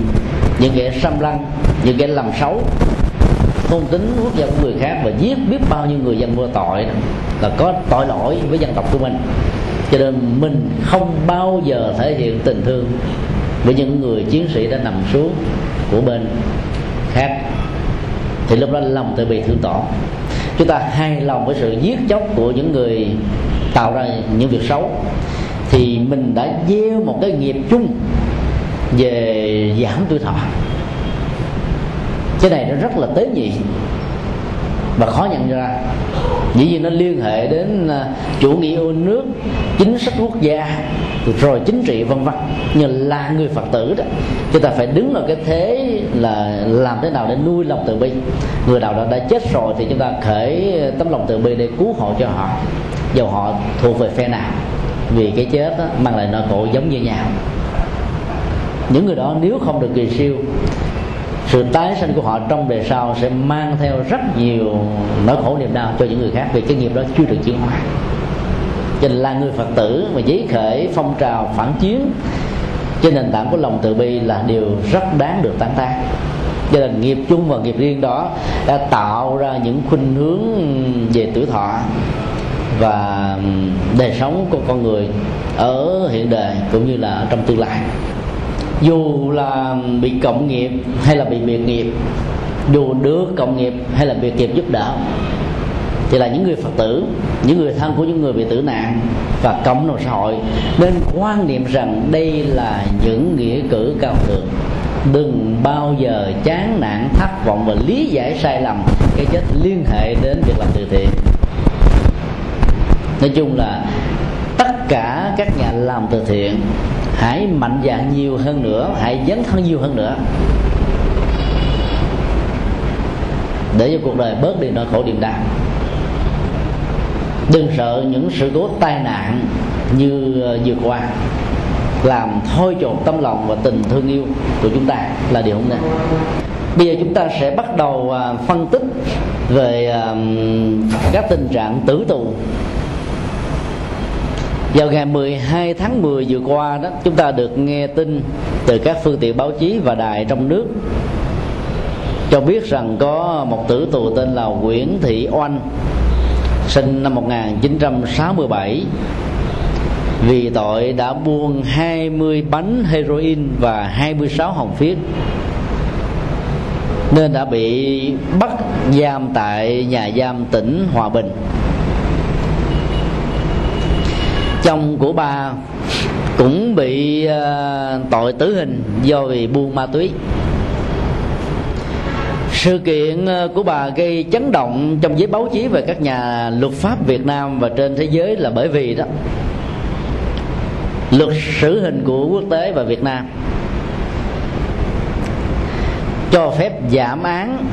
những kẻ xâm lăng những kẻ làm xấu thôn tính quốc gia của người khác và giết biết bao nhiêu người dân vô tội là có tội lỗi với dân tộc của mình. Cho nên mình không bao giờ thể hiện tình thương với những người chiến sĩ đã nằm xuống của bên khác. Thì lúc đó lòng tự bị thương tổn. Chúng ta hài lòng với sự giết chóc của những người tạo ra những việc xấu. Thì mình đã gieo một cái nghiệp chung về giảm tuổi thọ cái này nó rất là tế nhị và khó nhận ra. Dĩ nhiên nó liên hệ đến à, chủ nghĩa yêu nước chính sách quốc gia rồi chính trị vân vân. Nhưng là người phật tử đó chúng ta phải đứng ở cái thế là làm thế nào để nuôi lòng từ bi. Người nào đó đã chết rồi thì chúng ta khởi tấm lòng từ bi để cứu hộ cho họ. Dầu họ thuộc về phe nào vì cái chết đó, mang lại nỗi khổ giống như nhau. Những người đó nếu không được kỳ siêu sự tái sinh của họ trong đời sau sẽ mang theo rất nhiều nỗi khổ niềm đau cho những người khác vì cái nghiệp đó chưa được chuyển hóa. Cho nên là người phật tử mà giấy khởi phong trào phản chiến trên nền tảng của lòng từ bi là điều rất đáng được tán tán cho nên nghiệp chung và nghiệp riêng đó đã tạo ra những khuynh hướng về tuổi thọ và đời sống của con người ở hiện đời cũng như là trong tương lai dù là bị cộng nghiệp hay là bị biệt nghiệp, dù được cộng nghiệp hay là biệt nghiệp giúp đỡ, thì là những người phật tử, những người thân của những người bị tử nạn và cộng đồng xã hội nên quan niệm rằng đây là những nghĩa cử cao thượng. Đừng bao giờ chán nản, thất vọng và lý giải sai lầm, cái chết liên hệ đến việc làm từ thiện. Nói chung là tất cả các nhà làm từ thiện hãy mạnh dạn nhiều hơn nữa, hãy dấn thân nhiều hơn nữa. Để cho cuộc đời bớt đi nỗi khổ niềm đau đừng sợ những sự cố tai nạn như ờ, vừa qua. Làm thôi chột tâm lòng và tình thương yêu của chúng ta là điều không nên. Bây giờ chúng ta sẽ bắt đầu ờ, phân tích về các tình trạng tử tù vào ngày 12 tháng 10 vừa qua đó, chúng ta được nghe tin từ các phương tiện báo chí và đài trong nước cho biết rằng có một tử tù tên là Nguyễn Thị Oanh, sinh năm 1967 vì tội đã buôn 20 bánh heroin và 26 hồng phiến, nên đã bị bắt giam tại nhà giam tỉnh Hòa Bình chồng của bà cũng bị uh, tội tử hình do vì buôn ma túy. Sự kiện ờ, của bà gây chấn động trong giới báo chí và các nhà luật pháp Việt Nam và trên thế giới là bởi vì đó luật xử hình của quốc tế và Việt Nam cho phép giảm án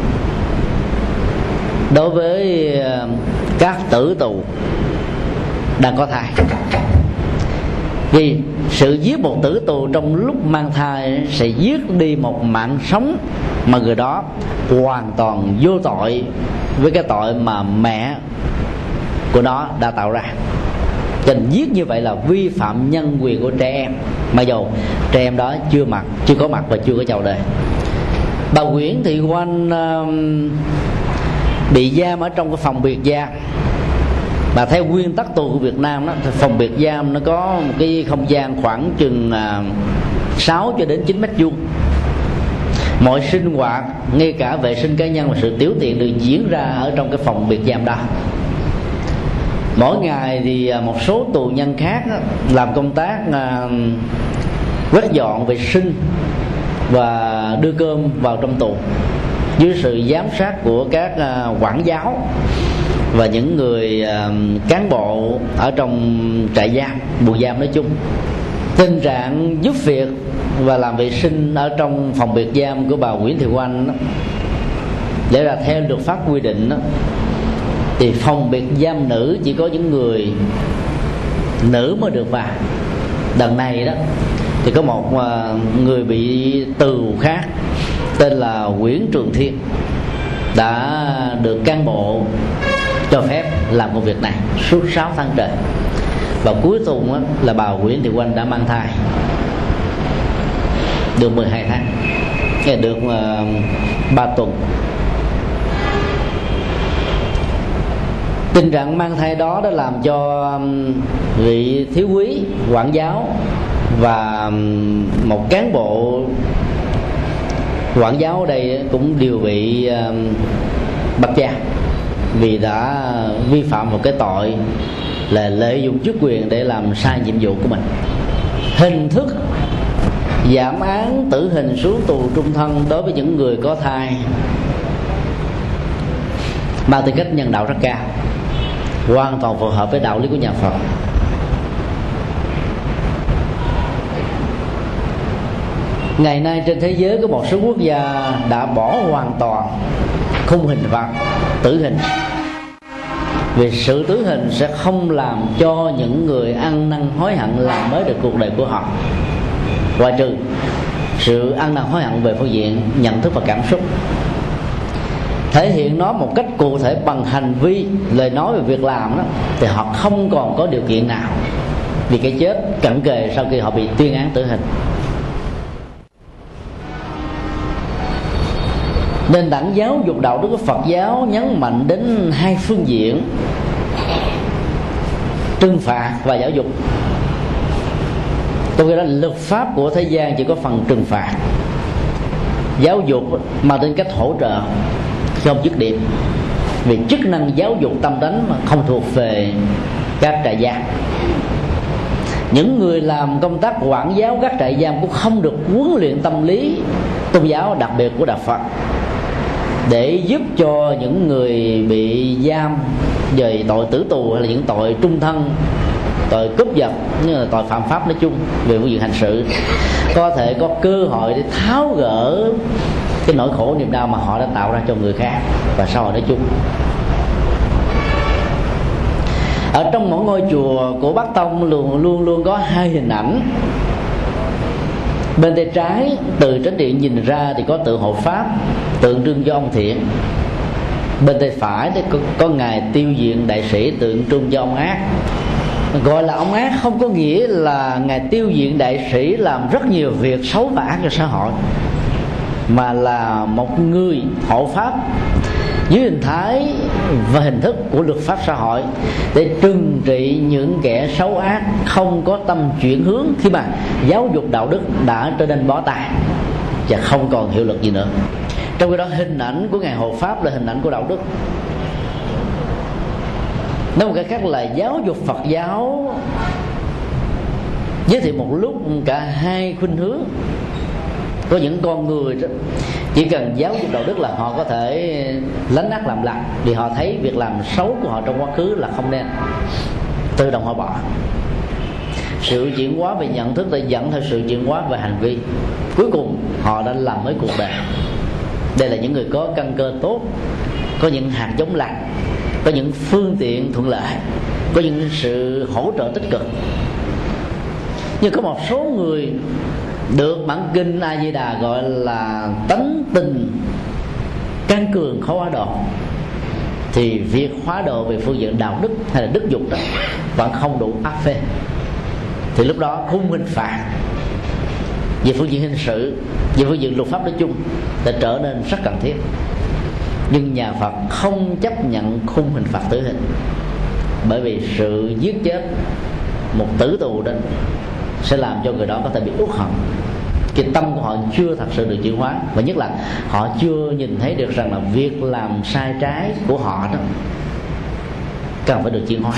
đối với ờ, các tử tù đang có thai. Vì sự giết một tử tù trong lúc mang thai sẽ giết đi một mạng sống mà người đó hoàn toàn vô tội với cái tội mà mẹ của nó đã tạo ra. Cho giết như vậy là vi phạm nhân quyền của trẻ em. Mà dù trẻ em đó chưa mặt chưa có mặt và chưa có chào đời. Bà Nguyễn Thị Oanh uh, um, bị giam ở trong cái phòng biệt giam mà theo nguyên tắc tù của Việt Nam đó thì phòng biệt giam nó có một cái không gian khoảng chừng à, uh, 6 cho đến 9 mét vuông. Mọi sinh hoạt ngay cả vệ sinh cá nhân và sự tiểu tiện được diễn ra ở trong cái phòng biệt giam đó. Mỗi ngày thì à, một số tù nhân khác làm công tác à, quét dọn vệ sinh và đưa cơm vào trong tù. Dưới sự giám sát của các à, quản giáo và những người cán bộ ở trong trại giam buồng giam nói chung. Tình trạng giúp việc và làm vệ sinh ở trong phòng biệt giam của bà Nguyễn Thị Oanh để là theo luật pháp quy định đó, thì phòng biệt giam nữ chỉ có những người nữ mới được vào đằng này đó thì có một ờ, người bị tù khác tên là Nguyễn Trường Thiên đã được cán bộ cho phép làm công việc này suốt 6 tháng trời. Và cuối cùng á, là bà Nguyễn Thị Oanh đã mang thai. Được 12 tháng. Nghe được ờ, uh, 3 tuần. Tình trạng mang thai đó đã làm cho um, vị thiếu quý quản giáo và um, một cán bộ quản giáo ở đây cũng đều bị um, bắt vì đã vi phạm một cái tội là lợi dụng chức quyền để làm sai nhiệm vụ của mình. Hình thức giảm án tử hình xuống tù trung thân đối với những người có thai mang tư cách nhân đạo rất cao, hoàn toàn phù hợp với đạo lý của nhà Phật. Ngày nay trên thế giới có một số quốc gia đã bỏ hoàn toàn khung hình phạt, tử hình. Vì sự tử hình sẽ không làm cho những người ăn năn hối hận làm mới được cuộc đời của họ. Ngoài trừ sự ăn năn hối hận về phương diện nhận thức và cảm xúc, thể hiện nó một cách cụ thể bằng hành vi, lời nói về việc làm đó, thì họ không còn có điều kiện nào vì cái chết cận kề sau khi họ bị tuyên án tử hình. Nền tảng giáo dục đạo đức của Phật giáo nhấn mạnh đến hai phương diện, trừng phạt và giáo dục. Tôi nghĩ là luật pháp của thế gian chỉ có phần trừng phạt. Giáo dục mà tính cách hỗ trợ, không dứt điểm. Vì chức năng giáo dục tâm tánh mà không thuộc về các trại giam. Những người làm công tác quản giáo các trại giam cũng không được huấn luyện tâm lý tôn giáo đặc biệt của đạo phật để giúp cho những người bị giam về tội tử tù hay là những tội trung thân, tội cướp giật, như là tội phạm pháp nói chung về phương việc hành sự, có thể có cơ hội để tháo gỡ cái nỗi khổ niềm đau mà họ đã tạo ra cho người khác và xã hội nói chung. Ở trong mỗi ngôi chùa của Bắc Tông luôn luôn luôn có hai hình ảnh bên tay trái từ tránh điện nhìn ra thì có tượng hộ pháp tượng trưng cho ông thiện. Bên tay phải thì có, có ngài tiêu diện đại sĩ tượng trưng cho ông ác. Gọi là ông ác không có nghĩa là ngài tiêu diện đại sĩ làm rất nhiều việc xấu và ác cho xã hội mà là một người hộ pháp dưới hình thái và hình thức của luật pháp xã hội để trừng trị những kẻ xấu ác không có tâm chuyển hướng khi mà giáo dục đạo đức đã trở nên bó tay và không còn hiệu lực gì nữa. Trong khi đó, hình ảnh của ngài hộ pháp là hình ảnh của đạo đức. Nói một cái khác là giáo dục phật giáo giới thiệu một lúc cả hai khuynh hướng có những con người đó, chỉ cần giáo dục đạo đức là họ có thể lánh ác làm lành vì họ thấy việc làm xấu của họ trong quá khứ là không nên. Tự động họ bỏ. Sự chuyển hóa về nhận thức đã dẫn theo sự chuyển hóa về hành vi. Cuối cùng họ đã làm mới cuộc đời. Đây là những người có căn cơ tốt có những hạt giống lành có những phương tiện thuận lợi có những sự hỗ trợ tích cực. Nhưng có một số người được bản kinh a di đà gọi là tánh tình căn cường khó hóa độ. Thì việc hóa độ về phương diện đạo đức hay là đức dục đó vẫn không đủ áp phê. Thì lúc đó khung hình phạt. Về phương diện hình sự, về phương diện luật pháp nói chung đã trở nên rất cần thiết. Nhưng nhà Phật không chấp nhận khung hình phạt tử hình. Bởi vì sự giết chết một tử tù đó sẽ làm cho người đó có thể bị uất hận. Cái tâm của họ chưa thật sự được chuyển hóa. Và nhất là họ chưa nhìn thấy được rằng là việc làm sai trái của họ đó cần phải được chuyển hóa.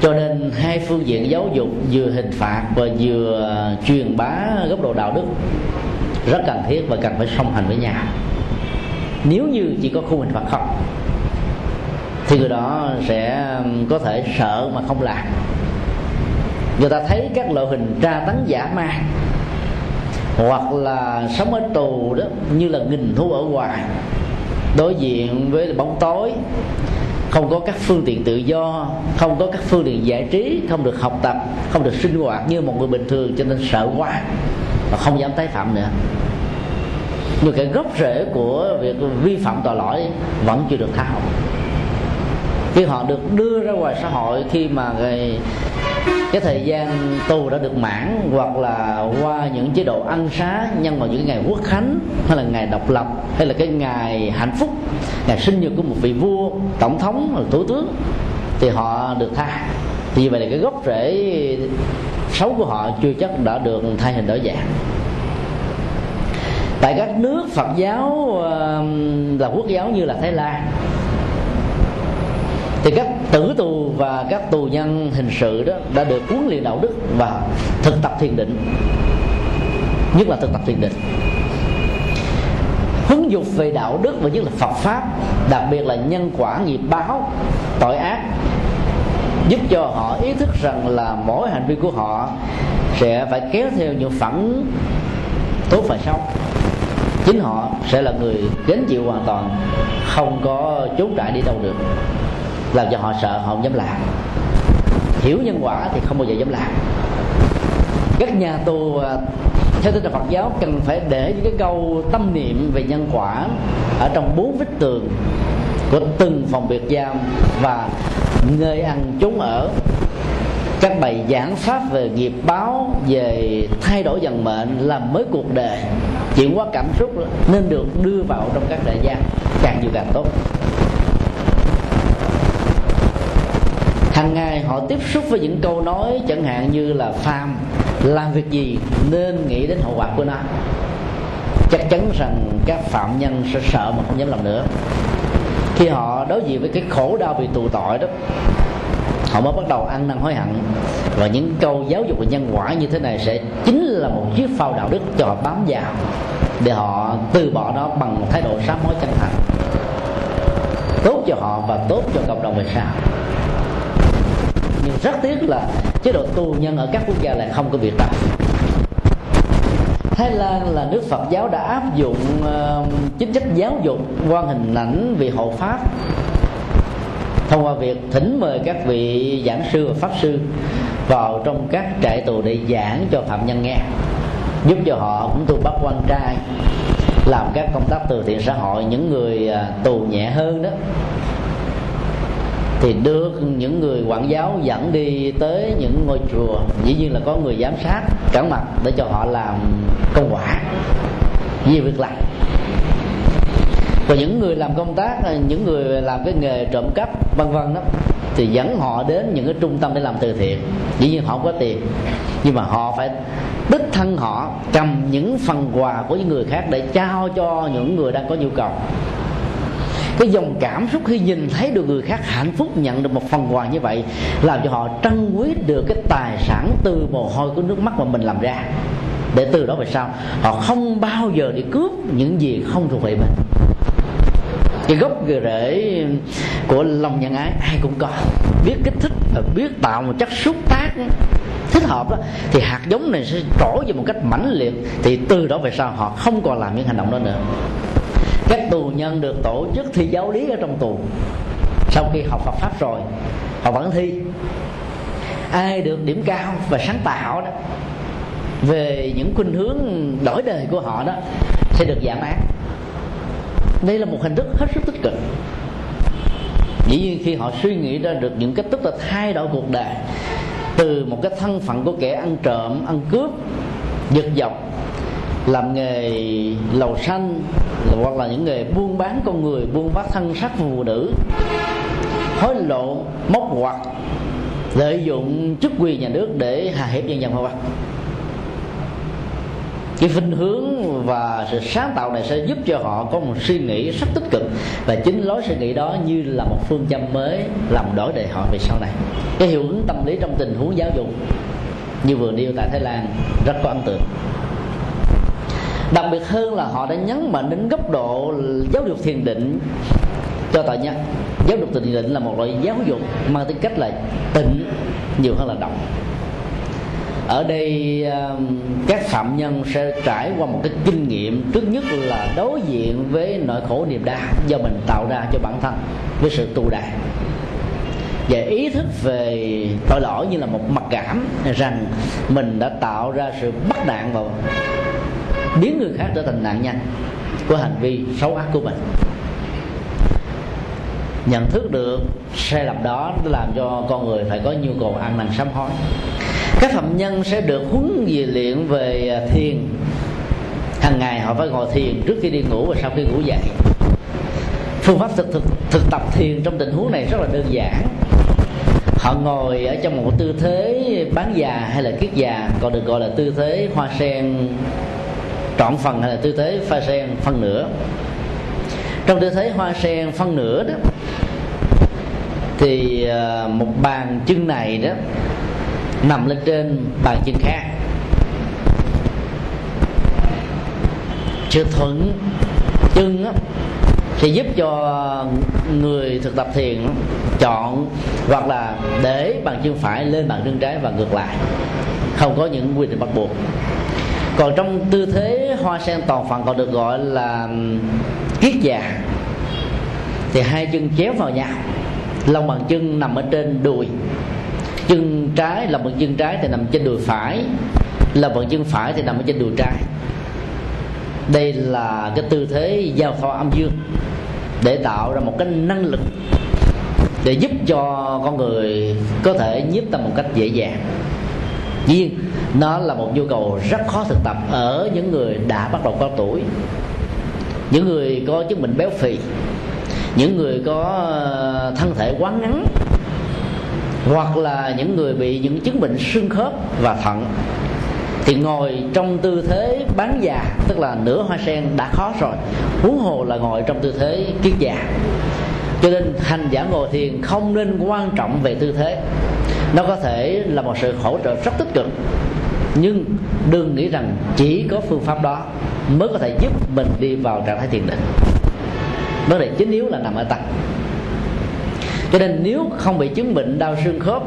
Cho nên hai phương diện giáo dục vừa hình phạt và vừa truyền bá góc độ đạo đức rất cần thiết và cần phải song hành với nhau nếu như chỉ có khung hình phạt không, thì người đó sẽ có thể sợ mà không làm người ta thấy các loại hình tra tấn giả ma, hoặc là sống ở tù đó, như là nghìn thú ở ngoài, đối diện với bóng tối, không có các phương tiện tự do, không có các phương tiện giải trí, không được học tập, không được sinh hoạt như một người bình thường, cho nên sợ quá, và không dám tái phạm nữa. Nhưng cái gốc rễ của việc vi phạm tội lỗi vẫn chưa được tháo khi họ được đưa ra ngoài xã hội khi mà cái, cái thời gian tù đã được mãn hoặc là qua những chế độ ăn xá nhân vào những ngày quốc khánh hay là ngày độc lập hay là cái ngày hạnh phúc ngày sinh nhật của một vị vua tổng thống hoặc thủ tướng thì họ được tha. Thì vậy là cái gốc rễ xấu của họ chưa chắc đã được thay hình đổi dạng. Tại các nước Phật giáo là quốc giáo như là Thái Lan thì các tử tù và các tù nhân hình sự đó đã được huấn luyện đạo đức và thực tập thiền định. Nhất là thực tập thiền định. Huấn dục về đạo đức và nhất là Phật pháp, đặc biệt là nhân quả nghiệp báo, tội ác, giúp cho họ ý thức rằng là mỗi hành vi của họ sẽ phải kéo theo những phản tốt và xấu. Chính họ sẽ là người gánh chịu hoàn toàn, không có trốn trại đi đâu được làm cho họ sợ, họ không dám làm. Hiểu nhân quả thì không bao giờ dám làm. Các nhà tu à, theo tinh thần Phật giáo, cần phải để những cái câu tâm niệm về nhân quả ở trong bốn vách tường của từng phòng biệt giam và nơi ăn trốn ở. Các bài giảng pháp về nghiệp báo, về thay đổi dần mệnh làm mới cuộc đời, chuyển hóa cảm xúc nên được đưa vào trong các đại gia càng nhiều càng tốt. Hàng ngày họ tiếp xúc với những câu nói chẳng hạn như là phàm, làm việc gì nên nghĩ đến hậu quả của nó. Chắc chắn rằng các phạm nhân sẽ sợ mà không dám làm nữa. Khi họ đối diện với cái khổ đau bị tù tội đó, họ mới bắt đầu ăn năn hối hận. Và những câu giáo dục và nhân quả như thế này sẽ chính là một chiếc phao đạo đức cho họ bám vào, để họ từ bỏ nó bằng một thái độ sám hối chân thành tốt cho họ và tốt cho cộng đồng về sau rất tiếc là chế độ tù nhân ở các quốc gia là không có việc đó Thái Lan là nước Phật giáo đã áp dụng uh, chính sách giáo dục qua hình ảnh vị hộ pháp. Thông qua việc thỉnh mời các vị giảng sư và pháp sư vào trong các trại tù để giảng cho phạm nhân nghe giúp cho họ cũng tu bắt quan trai làm các công tác từ thiện xã hội. Những người à, tù nhẹ hơn đó thì được những người quản giáo dẫn đi tới những ngôi chùa, dĩ nhiên là có người giám sát cẩn mặt để cho họ làm công quả nhiều việc làm. Còn những người làm công tác, những người làm cái nghề trộm cắp, vân vân đó, thì dẫn họ đến những cái trung tâm để làm từ thiện. Dĩ nhiên họ không có tiền, nhưng mà họ phải đích thân họ cầm những phần quà của những người khác để trao cho những người đang có nhu cầu cái dòng cảm xúc khi nhìn thấy được người khác hạnh phúc nhận được một phần quà như vậy làm cho họ trân quý được cái tài sản từ mồ hôi, của nước mắt mà mình làm ra. Để từ đó về sau, họ không bao giờ đi cướp những gì không thuộc về mình. Cái gốc rễ của lòng nhân ái ai cũng có. Biết kích thích và biết tạo một chất xúc tác thích hợp đó, thì hạt giống này sẽ trổ về một cách mãnh liệt, thì từ đó về sau họ không còn làm những hành động đó nữa các tù nhân được tổ chức thi giáo lý ở trong tù. Sau khi học Phật pháp rồi, họ vẫn thi. Ai được điểm cao và sáng tạo đó, về những khuynh hướng đổi đời của họ đó, sẽ được giảm án. Đây là một hình thức hết sức tích cực. Dĩ nhiên khi họ suy nghĩ ra được những cách thức là thay đổi cuộc đời, từ một cái thân phận của kẻ ăn trộm, ăn cướp, giật dọc làm nghề lầu xanh, hoặc là những nghề buôn bán con người, buôn bán thân sắc phụ nữ. Hối lộ, móc hoặc lợi dụng chức quyền nhà nước để hạ hiếp nhân dân hoa cái phinh hướng và sự sáng tạo này sẽ giúp cho họ có một suy nghĩ rất tích cực. Và chính lối suy nghĩ đó như là một phương châm mới làm đổi đời họ về sau này. Cái hiệu ứng tâm lý trong tình huống giáo dục như vừa nêu tại Thái Lan rất có ấn tượng đặc biệt hơn là họ đã nhấn mạnh đến góc độ giáo dục thiền định. Cho tội nhân giáo dục thiền định là một loại giáo dục mang tính cách là tịnh, nhiều hơn là động ở đây um, các phạm nhân sẽ trải qua một cái kinh nghiệm, trước nhất là đối diện với nỗi khổ niềm đau do mình tạo ra cho bản thân với sự tu đà. Và ý thức về tội lỗi như là một mặc cảm rằng mình đã tạo ra sự bất nạn và biến người khác. Trở thành nạn nhân của hành vi xấu ác của mình. Nhận thức được sai lầm đó làm cho con người phải có nhu cầu ăn năn sám hối. Các phạm nhân sẽ được huấn luyện về thiền. Hàng ngày họ phải ngồi thiền trước khi đi ngủ và sau khi ngủ dậy. Phương pháp thực thực thực tập thiền trong tình huống này rất là đơn giản. Họ ngồi ở trong một tư thế bán già hay là kiết già, còn được gọi là tư thế hoa sen trọn phần hay là tư thế pha sen phân nửa. Trong tư thế hoa sen phân nửa đó thì à, một bàn chân này đó nằm lên trên bàn chân khác. Sự thuận chân á, sẽ giúp cho người thực tập thiền chọn hoặc là để bàn chân phải lên bàn chân trái và ngược lại không có những quy định bắt buộc. Còn trong tư thế hoa sen toàn phần còn được gọi là kiết già. Thì hai chân chéo vào nhau. Lòng bàn chân nằm ở trên đùi. Chân trái lòng bàn chân trái thì nằm trên đùi phải. Lòng bàn chân phải thì nằm ở trên đùi trái. Đây là cái tư thế giao thoa âm dương để tạo ra một cái năng lực để giúp cho con người có thể nhiếp tâm một cách dễ dàng nhiên, nó là một nhu cầu rất khó thực tập ở những người đã bắt đầu có tuổi. Những người có chứng bệnh béo phì, những người có ờ, thân thể quá ngắn, hoặc là những người bị những chứng bệnh xương khớp và thận, thì ngồi trong tư thế bán già, tức là nửa hoa sen đã khó rồi, huống hồ là ngồi trong tư thế kiết già. Cho nên hành giả ngồi thiền không nên quan trọng về tư thế nó có thể là một sự hỗ trợ rất tích cực. Nhưng đừng nghĩ rằng chỉ có phương pháp đó mới có thể giúp mình đi vào trạng thái thiền định. Vấn đề chính yếu là nằm ở tâm cho nên nếu không bị chứng bệnh đau xương khớp,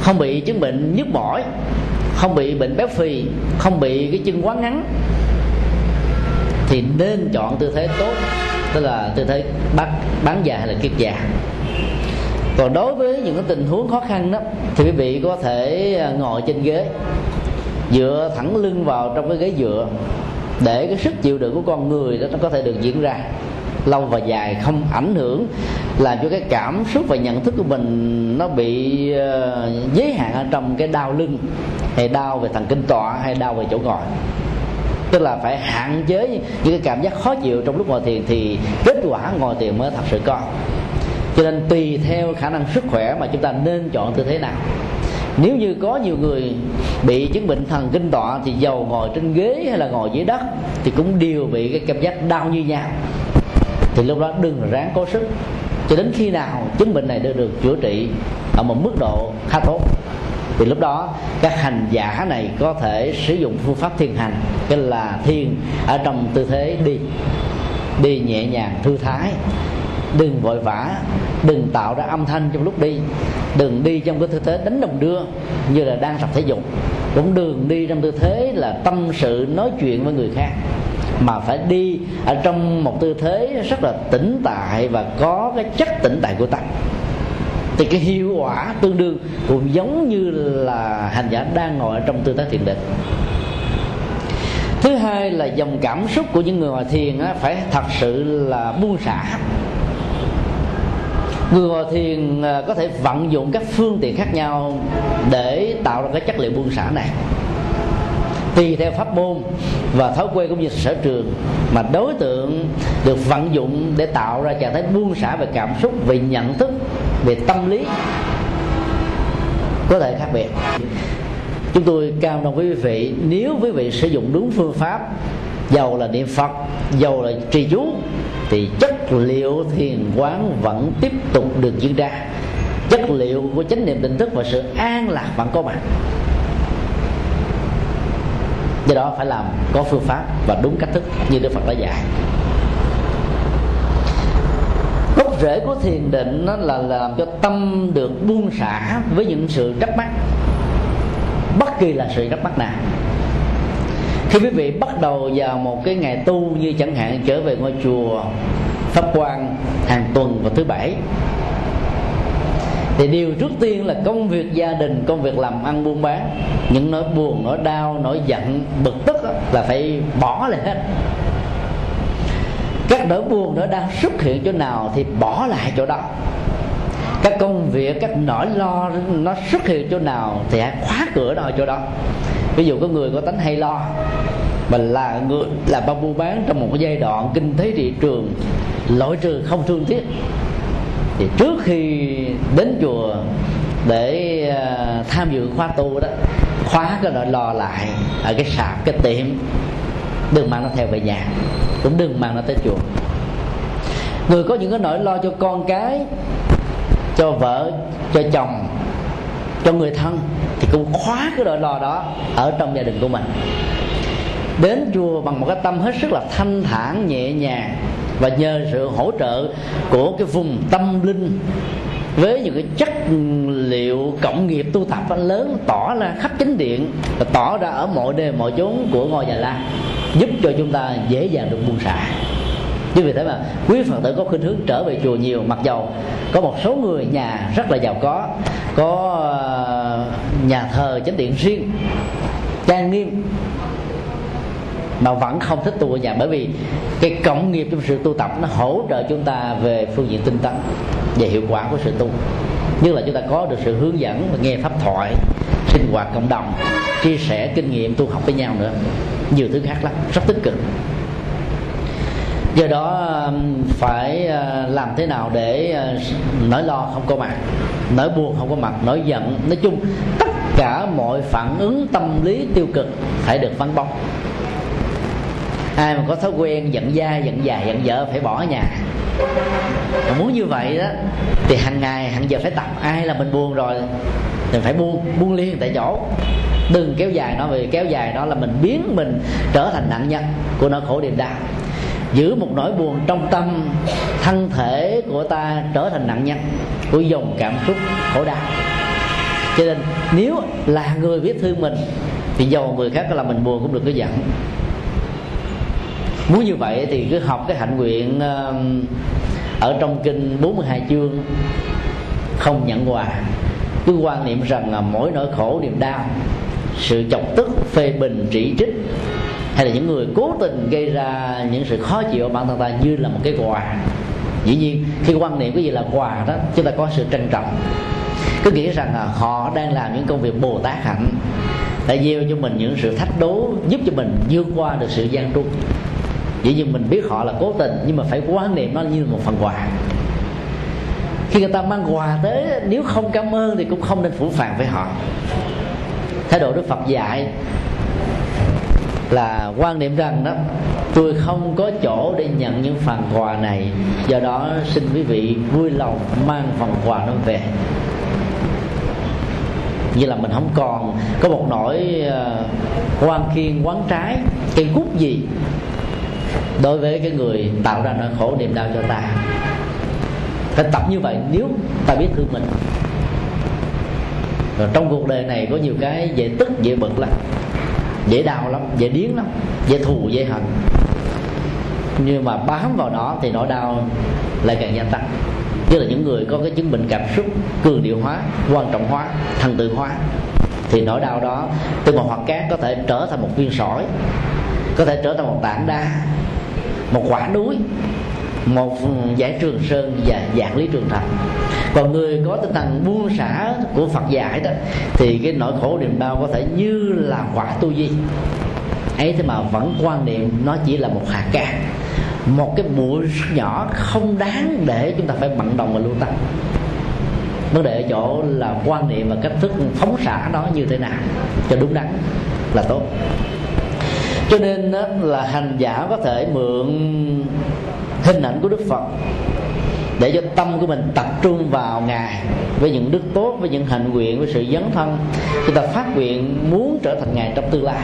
không bị chứng bệnh nhức mỏi, không bị bệnh béo phì, không bị cái chân quá ngắn, thì nên chọn tư thế tốt, tức là tư thế bắt, bán già hay là kiết già còn đối với những cái tình huống khó khăn đó thì quý vị có thể à, ngồi trên ghế dựa thẳng lưng vào trong cái ghế dựa để cái sức chịu đựng của con người đó nó có thể được diễn ra. Lâu và dài không ảnh hưởng làm cho cái cảm xúc và nhận thức của mình nó bị uh, giới hạn ở trong cái đau lưng hay đau về thần kinh tọa hay đau về chỗ ngồi. Tức là phải hạn chế những cái cảm giác khó chịu trong lúc ngồi thiền thì kết quả ngồi thiền mới thật sự có cho nên tùy theo khả năng sức khỏe mà chúng ta nên chọn tư thế nào. Nếu như có nhiều người bị chứng bệnh thần kinh tọa thì giàu ngồi trên ghế hay là ngồi dưới đất thì cũng đều bị cái cảm giác đau như nhau. Thì lúc đó đừng ráng cố sức. Cho đến khi nào chứng bệnh này được được chữa trị ở một mức độ khá tốt, thì lúc đó các hành giả này có thể sử dụng phương pháp thiền hành, cái là thiền ở trong tư thế đi đi nhẹ nhàng thư thái đừng vội vã đừng tạo ra âm thanh trong lúc đi. Đừng đi trong cái tư thế đánh đồng đưa như là đang tập thể dục. Cũng đừng đi trong tư thế là tâm sự nói chuyện với người khác mà phải đi ở trong một tư thế rất là tĩnh tại và có cái chất tĩnh tại của tâm thì cái hiệu quả tương đương cũng giống như là hành giả đang ngồi trong tư thế thiền định. Thứ hai là dòng cảm xúc của những người ngồi thiền á, phải thật sự là buông xả người ngồi thiền à, có thể vận dụng các phương tiện khác nhau để tạo ra cái chất liệu buông xả này. Tùy theo pháp môn và thói quen cũng như sở trường mà đối tượng được vận dụng để tạo ra trạng thái buông xả về cảm xúc, về nhận thức, về tâm lý có thể khác biệt. Chúng tôi cao đồng với quý vị, nếu quý vị sử dụng đúng phương pháp, dầu là niệm phật, dầu là trì chú thì chất liệu thiền quán vẫn tiếp tục được diễn ra. Chất liệu của chánh niệm tỉnh thức và sự an lạc vẫn có mặt. Do đó phải làm có phương pháp và đúng cách thức như đức phật đã dạy. Gốc rễ của thiền định nó là làm cho tâm được buông xả với những sự trách mắc. Bất kỳ là sự trách mắc nào khi quý vị, bắt đầu vào một cái ngày tu như chẳng hạn trở về ngôi chùa pháp quan hàng tuần vào thứ bảy. Thì điều trước tiên là công việc gia đình, công việc làm ăn buôn bán. Những nỗi buồn, nỗi đau, nỗi giận, bực tức là phải bỏ lại hết. Các nỗi buồn, nỗi đau xuất hiện chỗ nào thì bỏ lại chỗ đó các công việc, các nỗi lo, nó xuất hiện chỗ nào thì hãy khóa cửa nào chỗ đó. Ví dụ có người có tánh hay lo, mà là người, là bao buôn bán trong một cái giai đoạn kinh tế thị trường loại trừ không thương tiếc, thì trước khi đến chùa để ờ, tham dự khóa tu đó, khóa cái nỗi lo lại ở cái sạp, cái tiệm, đừng mang nó theo về nhà, cũng đừng mang nó tới chùa. Người có những cái nỗi lo cho con cái cho vợ, cho chồng, cho người thân, thì cũng khóa cái nỗi lo đó ở trong gia đình của mình. Đến chùa bằng một cái tâm hết sức là thanh thản, nhẹ nhàng và nhờ sự hỗ trợ của cái vùng tâm linh với những cái chất liệu cộng nghiệp tu tập lớn tỏ ra khắp chính điện và tỏ ra ở mọi nơi, mọi chốn của ngôi nhà la giúp cho chúng ta dễ dàng được buông xả chính vì thế mà, quý phật tử có khuynh hướng trở về chùa nhiều, mặc dầu có một số người nhà rất là giàu có có ờ, nhà thờ chánh điện riêng, trang nghiêm, mà vẫn không thích tu ở nhà. Bởi vì cái cộng nghiệp trong sự tu tập nó hỗ trợ chúng ta về phương diện tinh tấn về hiệu quả của sự tu. Như là chúng ta có được sự hướng dẫn và nghe pháp thoại, sinh hoạt cộng đồng, chia sẻ kinh nghiệm, tu học với nhau nữa. Nhiều thứ khác lắm, rất tích cực do đó um, phải ờ, làm thế nào để ờ, nỗi lo không có mặt nỗi buồn không có mặt nỗi giận. Nói chung tất cả mọi phản ứng tâm lý tiêu cực phải được vắng bóng. Ai mà có thói quen giận da, giận già giận vợ phải bỏ nhà. Mà muốn như vậy đó thì hàng ngày hàng giờ phải tập. Ai là mình buồn rồi thì phải buông buông liền tại chỗ. Đừng kéo dài nó vì kéo dài nó là mình biến mình trở thành nạn nhân của nỗi khổ niềm đau giữ một nỗi buồn trong tâm, thân thể của ta trở thành nạn nhân của dòng cảm xúc khổ đau. Cho nên, nếu là người biết thương mình, thì dầu người khác có làm mình buồn cũng đừng có giận. Muốn như vậy thì cứ học cái hạnh nguyện um, ở trong kinh 42 chương, không nhận quà. Cứ quan niệm rằng là mỗi nỗi khổ niềm đau, sự chọc tức, phê bình, chỉ trích hay là những người cố tình gây ra những sự khó chịu ở bản thân ta như là một cái quà. Dĩ nhiên, khi quan niệm cái gì là quà đó, chúng ta có sự trân trọng. Cứ nghĩ rằng là họ đang làm những công việc bồ tát hạnh, đã gieo cho mình những sự thách đố, giúp cho mình vượt qua được sự gian truân. Dĩ nhiên mình biết họ là cố tình, nhưng mà phải quan niệm nó như một phần quà. Khi người ta mang quà tới, nếu không cảm ơn thì cũng không nên phủ phàng với họ. Thái độ đức phật dạy là quan niệm rằng đó tôi không có chỗ để nhận những phần quà này. Do đó xin quý vị vui lòng mang phần quà nó về. Như là mình không còn có một nỗi uh, quan khiên quán trái cây cút gì đối với cái người tạo ra nỗi khổ niềm đau cho ta. Phải tập như vậy nếu ta biết thương mình. Rồi trong cuộc đời này có nhiều cái dễ tức dễ bực lắm dễ đau lắm, dễ điếng lắm, dễ thù, dễ hận. Nhưng mà bám vào nó thì nỗi đau lại càng gia tăng. Như là những người có cái chứng bệnh cảm xúc cường điệu hóa, quan trọng hóa, thần tự hóa, thì nỗi đau đó từ một hoạt cát có thể trở thành một viên sỏi, có thể trở thành một tảng đá, một quả núi một giải trường sơn và dạng lý trường thành còn người có tinh thần buông xả của phật dạy đó thì cái nỗi khổ niềm đau có thể như là quả tu di. Ấy thế mà vẫn quan niệm nó chỉ là một hạt cát một cái bụi nhỏ không đáng để chúng ta phải bận đồng và lưu tâm. Vấn đề ở chỗ là quan niệm và cách thức phóng xả nó như thế nào cho đúng đắn là tốt. Cho nên đó, là hành giả có thể mượn hình ảnh của đức phật, để cho tâm của mình tập trung vào ngài với những đức tốt, với những hạnh nguyện, với sự dấn thân. Chúng ta phát nguyện muốn trở thành ngài trong tương lai.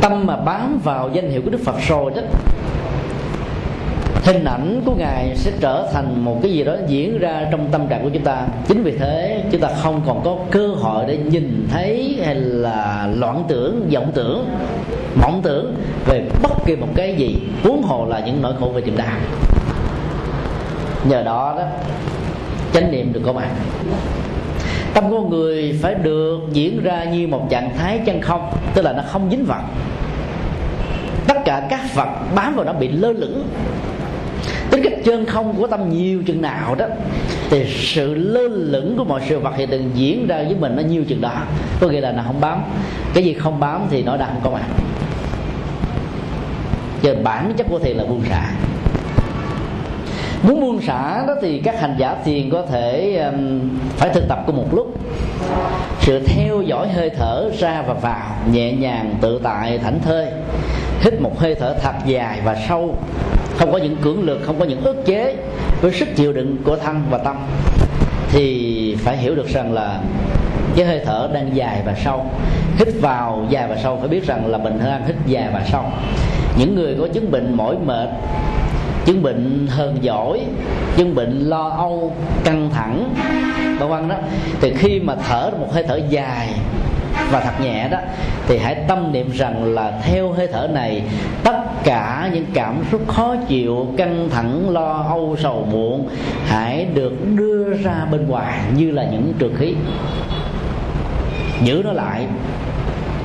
Tâm mà bám vào danh hiệu của đức phật rồi đó hình ảnh của ngài sẽ trở thành một cái gì đó diễn ra trong tâm trạng của chúng ta. Chính vì thế, chúng ta không còn có cơ hội để nhìn thấy hay là loạn tưởng, vọng tưởng, mộng tưởng về bất kỳ một cái gì. Huống hồ là những nỗi khổ về niềm đau. Nhờ đó đó, chánh niệm được có mặt. Tâm của người phải được diễn ra như một trạng thái chân không, tức là nó không dính vật tất cả các vật bám vào nó bị lơ lửng tính cách chân không của tâm nhiều chừng nào đó thì sự lơ lửng của mọi sự vật hiện tượng diễn ra với mình nó nhiều chừng đó. Có nghĩa là nó không bám. Cái gì không bám thì nó đã không có mặt. Cho bản chất của thiền là buông xả. Muốn buông xả đó thì các hành giả thiền có thể um, phải thực tập cùng một lúc. Sự theo dõi hơi thở ra và vào nhẹ nhàng tự tại thảnh thơi hít một hơi thở thật dài và sâu không có những cưỡng lực không có những ức chế với sức chịu đựng của thân và tâm. Thì phải hiểu được rằng là cái hơi thở đang dài và sâu. Hít vào dài và sâu, phải biết rằng là mình đang hít dài và sâu. Những người có chứng bệnh mỏi mệt, chứng bệnh hờn giỏi chứng bệnh lo âu, căng thẳng, vân vân đó, thì khi mà thở một hơi thở dài và thật nhẹ đó thì hãy tâm niệm rằng là theo hơi thở này tất cả những cảm xúc khó chịu căng thẳng lo âu sầu muộn hãy được đưa ra bên ngoài như là những trường khí. Giữ nó lại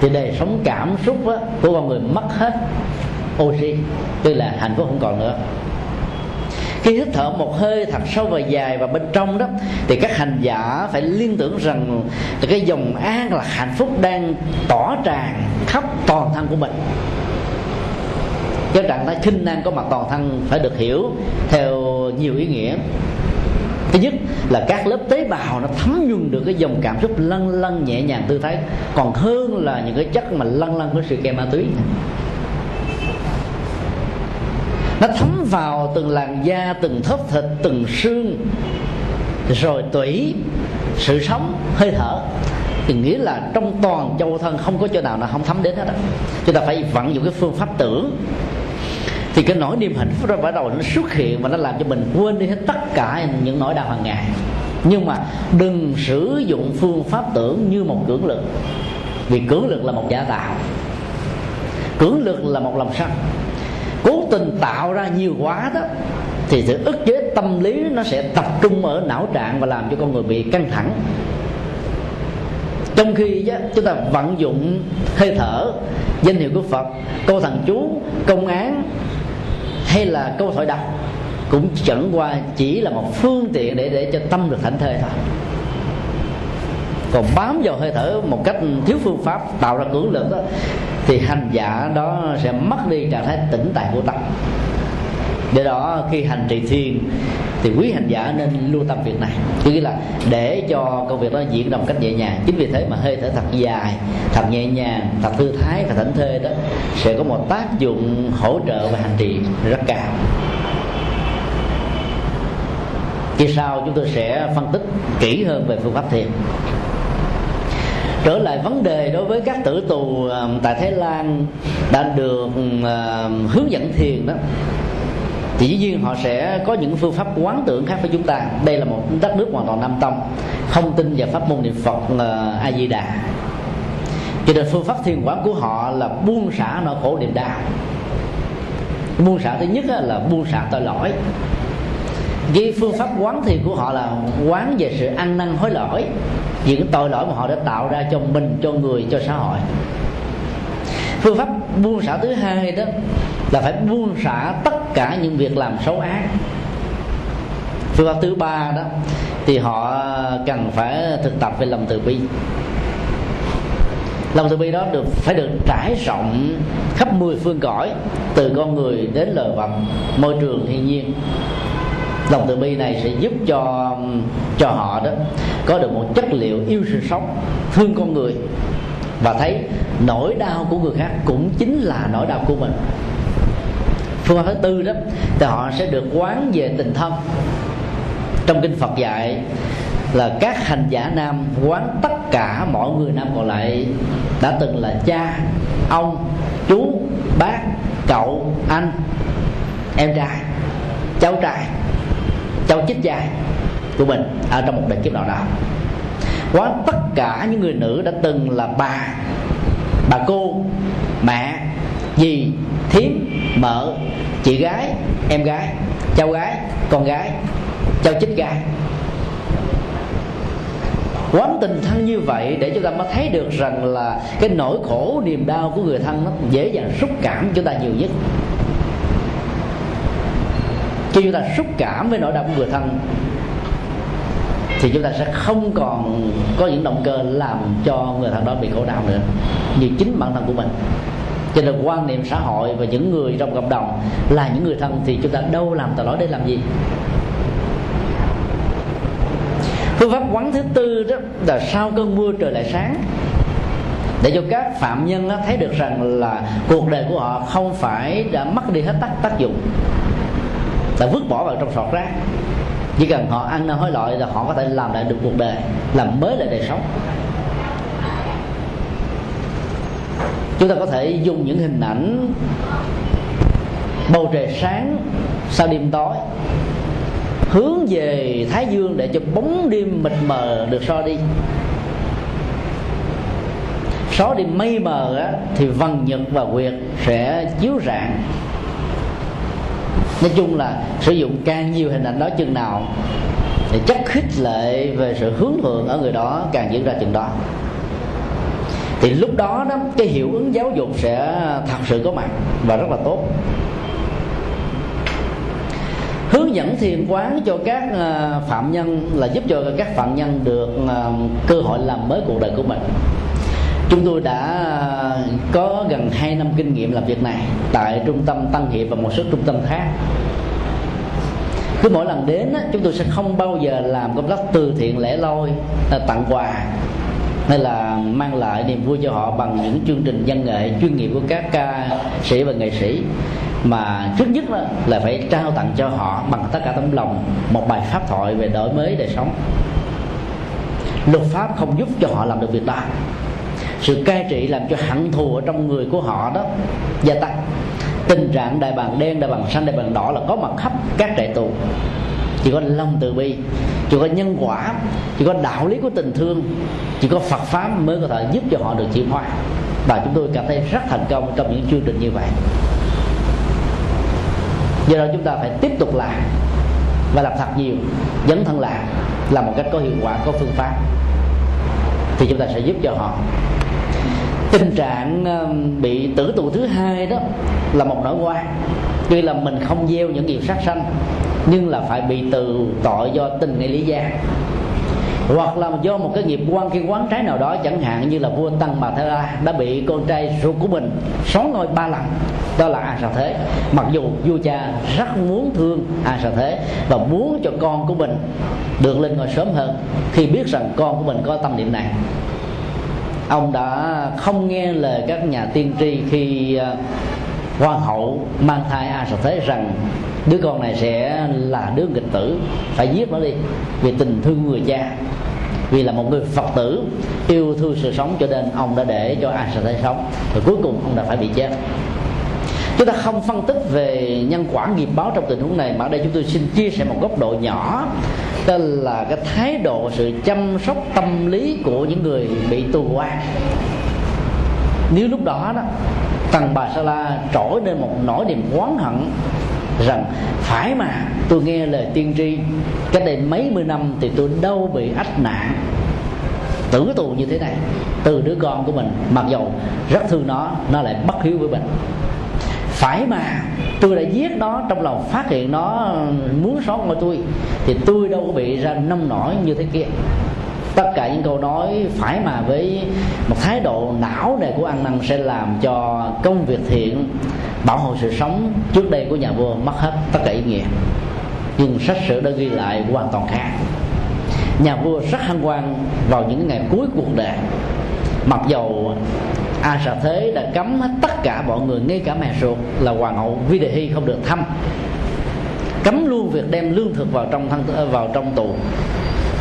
thì đời sống cảm xúc đó, của con người mất hết oxy tức là hạnh phúc không còn nữa khi hít thở một hơi thật sâu và dài và bên trong đó, thì các hành giả phải liên tưởng rằng cái dòng an là hạnh phúc đang tỏ tràn khắp toàn thân của mình. Cái trạng thái khinh năng có mặt toàn thân phải được hiểu theo nhiều ý nghĩa. Thứ nhất là các lớp tế bào nó thấm nhuần được cái dòng cảm xúc lân lân nhẹ nhàng tư thái, còn hơn là những cái chất mà lân lân của sự kèm ma túy nó thấm vào từng làn da, từng thớp thịt, từng xương. Rồi tủy sự sống, hơi thở. Thì nghĩa là trong toàn châu thân không có chỗ nào là không thấm đến hết đó. chúng ta phải vận dụng cái phương pháp tưởng. Thì cái nỗi niềm hạnh phúc ra bắt đầu nó xuất hiện và nó làm cho mình quên đi hết tất cả những nỗi đau hàng ngày. Nhưng mà đừng sử dụng phương pháp tưởng như một cưỡng lực. Vì cưỡng lực là một giả tạo. Cưỡng lực là một lòng sân cố tình tạo ra nhiều quá đó thì sự ức chế tâm lý nó sẽ tập trung ở não trạng và làm cho con người bị căng thẳng. Trong khi đó, chúng ta vận dụng hơi thở danh hiệu của phật câu thần chú công án hay là câu thoại đọc cũng chẳng qua chỉ là một phương tiện để để cho tâm được thảnh thơi thôi còn bám vào hơi thở một cách thiếu phương pháp tạo ra cưỡng lực đó thì hành giả đó sẽ mất đi trạng thái tĩnh tại của tâm. Do đó, khi hành trì thiền, thì quý hành giả nên lưu tâm việc này. Tức là để cho công việc đó diễn ra một cách nhẹ nhàng. Chính vì thế mà hơi thở thật dài, thật nhẹ nhàng, thật thư thái và thảnh thơi đó sẽ có một tác dụng hỗ trợ và hành trì rất cao. Khi sau, chúng tôi sẽ phân tích kỹ hơn về phương pháp thiền trở lại vấn đề đối với các tử tù ờ, tại Thái Lan đã được ừ, ờ, hướng dẫn thiền đó. Thì dĩ nhiên họ sẽ có những phương pháp quán tưởng khác với chúng ta. Đây là một đất nước hoàn toàn nam tông không tin vào pháp môn niệm phật là a di đà. Cho nên phương pháp thiền quán của họ là buông xả nỗi khổ niềm đau buông xả thứ nhất là buông xả tội lỗi cái phương pháp quán thiền của họ là quán về sự ăn năn hối lỗi. Vì cái tội lỗi mà họ đã tạo ra cho mình, cho người, cho xã hội. Phương pháp buông xả thứ hai đó là phải buông xả tất cả những việc làm xấu ác. Phương pháp thứ ba đó thì họ cần phải thực tập về lòng từ bi. Lòng từ bi đó được, phải được trải rộng khắp mười phương cõi, từ con người đến lời vật môi trường thiên nhiên lòng từ bi này sẽ giúp cho cho họ đó có được một chất liệu yêu sự sống, thương con người. Và thấy nỗi đau của người khác cũng chính là nỗi đau của mình. Phương pháp thứ tư đó, thì họ sẽ được quán về tình thân. Trong kinh Phật dạy là các hành giả nam quán tất cả mọi người nam còn lại đã từng là cha, ông, chú, bác, cậu, anh, em trai, cháu trai cháu chích trai của mình ở trong một đời kiếp nào đó. Quá tất cả những người nữ đã từng là bà bà cô, mẹ, dì, thím, mợ, chị gái, em gái, cháu gái, con gái, cháu chích gái quán tình thân như vậy để chúng ta mới thấy được rằng là cái nỗi khổ, niềm đau của người thân nó dễ dàng xúc cảm chúng ta nhiều nhất khi chúng ta xúc cảm với nỗi đau của người thân, thì chúng ta sẽ không còn có những động cơ làm cho người thân đó bị khổ đau nữa. Như chính bản thân của mình. Cho nên quan niệm xã hội và những người trong cộng đồng là những người thân thì chúng ta đâu làm tội lỗi để làm gì? Phương pháp quán thứ tư đó là sau cơn mưa trời lại sáng. Để cho các phạm nhân thấy được rằng là cuộc đời của họ không phải đã mất đi hết tác tác dụng ta vứt bỏ vào trong sọt rác. Chỉ cần họ ăn năn hối lỗi là họ có thể làm lại được cuộc đời làm mới lại đời sống. Chúng ta có thể dùng những hình ảnh bầu trời sáng sau đêm tối hướng về thái dương để cho bóng đêm mịt mờ được so đi. Xóa đi mây mờ á, thì vần nhật và quyệt sẽ chiếu rạng nói chung là sử dụng càng nhiều hình ảnh đó chừng nào thì chất khích lệ về sự hướng thượng ở người đó càng diễn ra chừng đó. Thì lúc đó đó, cái hiệu ứng giáo dục sẽ thật sự có mặt và rất là tốt. Hướng dẫn thiền quán cho các ờ, phạm nhân là giúp cho các phạm nhân được ờ, cơ hội làm mới cuộc đời của mình chúng tôi đã có gần 2 năm kinh nghiệm làm việc này tại trung tâm tăng hiệp và một số trung tâm khác. Cứ mỗi lần đến chúng tôi sẽ không bao giờ làm công tác từ thiện lẻ loi à, tặng quà, hay là mang lại niềm vui cho họ bằng những chương trình văn nghệ chuyên nghiệp của các ca sĩ và nghệ sĩ. Mà trước nhất là phải trao tặng cho họ bằng tất cả tấm lòng một bài pháp thoại về đổi mới đời sống. Luật pháp không giúp cho họ làm được việc đó sự cai trị làm cho hận thù ở trong người của họ đó gia tăng. Tình trạng đại bàng đen, đại bàng xanh, đại bàng đỏ là có mặt khắp các trại tù. Chỉ có lòng từ bi, chỉ có nhân quả, chỉ có đạo lý của tình thương, chỉ có phật pháp mới có thể giúp cho họ được chuyển hóa. Và chúng tôi cảm thấy rất thành công trong những chương trình như vậy. Do đó chúng ta phải tiếp tục làm và làm thật nhiều. Dấn thân làm là một cách có hiệu quả, có phương pháp thì chúng ta sẽ giúp cho họ. Tình trạng um, bị tử tù thứ hai đó là một nỗi quan tuy là mình không gieo những nghiệp sát sanh, nhưng là phải bị từ tội do tình nghi lý gia hoặc là do một cái nghiệp quan khi quán trái nào đó chẳng hạn như là vua tăng bà thế la đã bị con trai ruột của mình xóa ngôi ba lần, đó là a sa thế. Mặc dù vua cha rất muốn thương a sa thế và muốn cho con của mình được lên ngôi sớm hơn, khi biết rằng con của mình có tâm niệm này. Ông đã không nghe lời các nhà tiên tri khi à, hoàng hậu mang thai a sa thế rằng đứa con này sẽ là đứa nghịch tử, phải giết nó đi, vì tình thương người cha. Vì là một người phật tử, yêu thương sự sống cho nên ông đã để cho a sẽ thấy sống, rồi cuối cùng ông đã phải bị chết. Chúng ta không phân tích về nhân quả nghiệp báo trong tình huống này, mà ở đây chúng tôi xin chia sẻ một góc độ nhỏ, đó là cái thái độ, sự chăm sóc tâm lý của những người bị tù oan nếu lúc đó đó tầng bà sa la trỗi lên một nỗi niềm oán hận rằng, phải mà, tôi nghe lời tiên tri, cách đây mấy mươi năm thì tôi đâu bị ách nạn tử tù như thế này, từ đứa con của mình, mặc dầu rất thương nó nó lại bất hiếu với mình. Phải mà, tôi đã giết nó trong lòng phát hiện nó muốn sót ngôi tôi, thì tôi đâu có bị ra nông nổi như thế kia. Tất cả những câu nói phải mà với một thái độ não này của ăn năn sẽ làm cho công việc thiện bảo hộ sự sống trước đây của nhà vua mất hết tất cả ý nghĩa. Nhưng sách sử đã ghi lại hoàn toàn khác. Nhà vua rất hăng quan vào những ngày cuối cuộc đời. Mặc dầu a sa thế đã cấm hết tất cả mọi người, ngay cả mẹ ruột là hoàng hậu vi đề hy không được thăm. Cấm luôn việc đem lương thực vào trong thân, vào trong tù.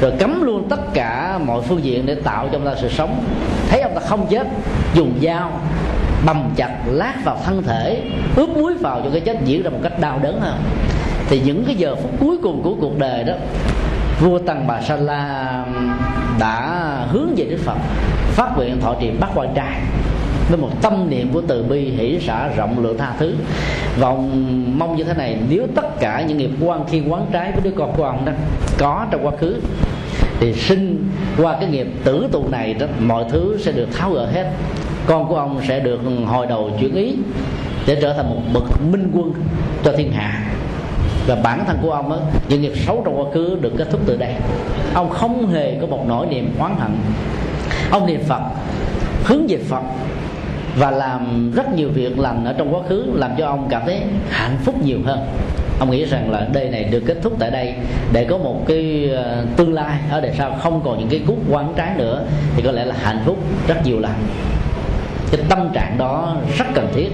Rồi cấm luôn tất cả mọi phương diện để tạo cho ông ta sự sống. Thấy ông ta không chết, dùng dao bầm chặt lát vào thân thể, ướp muối vào cho cái chết diễn ra một cách đau đớn hơn. Thì những cái giờ phút cuối cùng của cuộc đời đó, vua tăng bà sa la đã hướng về đức phật, phát nguyện thọ trì bắt quan trai với một tâm niệm của từ bi, hỷ xả rộng lượng tha thứ. Và ông mong như thế này, nếu tất cả những nghiệp quan khi quán trái với đứa con của ông đó có trong quá khứ, thì sinh qua cái nghiệp tử tù này đó, mọi thứ sẽ được tháo gỡ hết con của ông sẽ được hồi đầu chuyển ý để trở thành một bậc minh quân cho thiên hạ. Và bản thân của ông á, những nghiệp xấu trong quá khứ được kết thúc từ đây. Ông không hề có một nỗi niềm oán hận. Ông niệm phật, hướng về phật và làm rất nhiều việc lành ở trong quá khứ, làm cho ông cảm thấy hạnh phúc nhiều hơn. Ông nghĩ rằng là đây này được kết thúc tại đây để có một cái ờ, tương lai. Ở đời sau không còn những cái cút quán trái nữa thì có lẽ là hạnh phúc rất nhiều lần cái tâm trạng đó rất cần thiết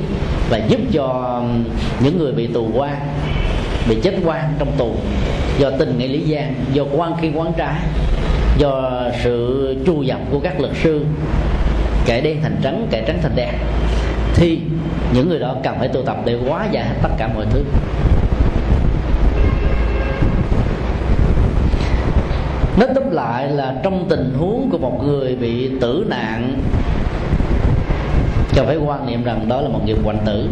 và giúp cho những người bị tù quan, bị chết quan trong tù. Do tình nghĩa lý gian, do quan khi quán trái, do sự tru dập của các luật sư, kẻ đen thành trắng, kẻ trắng thành đen, thì những người đó cần phải tu tập để hóa giải tất cả mọi thứ. Nói tóm lại là trong tình huống của một người bị tử nạn cho phải quan niệm rằng đó là một nghiệp hoành tử.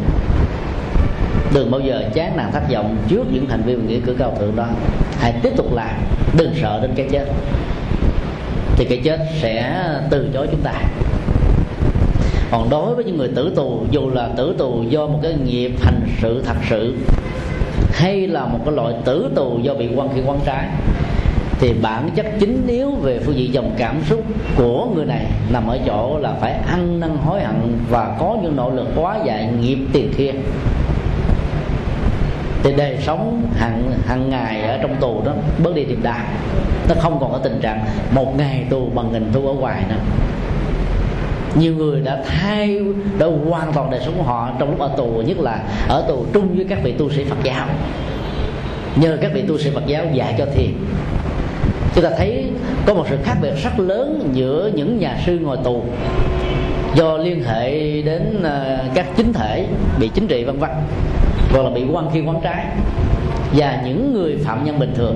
Đừng bao giờ chán nản thất vọng trước những hành vi và nghĩa cử cao thượng đó. Hãy tiếp tục làm, đừng sợ đến cái chết. Thì cái chết sẽ từ chối chúng ta. Còn đối với những người tử tù, dù là tử tù do một cái nghiệp hành sự thật sự, hay là một cái loại tử tù do bị quan khi quan trái thì bản chất chính yếu về phương diện dòng cảm xúc của người này nằm ở chỗ là phải ăn năn hối hận và có những nỗ lực quá giải nghiệp tiền thiên thì đời sống hàng hàng ngày ở trong tù đó, bớt đi điềm đạm nó không còn có tình trạng một ngày tù bằng nghìn tù ở ngoài nữa. Nhiều người đã thay, đã hoàn toàn đời sống của họ trong lúc ở tù, nhất là ở tù chung với các vị tu sĩ Phật giáo. Nhờ các vị tu sĩ Phật giáo dạy cho thiền chúng ta thấy có một sự khác biệt rất lớn giữa những nhà sư ngồi tù do liên hệ đến ờ, các chính thể bị chính trị vân vân, hoặc là bị quan khi quán trái, và những người phạm nhân bình thường.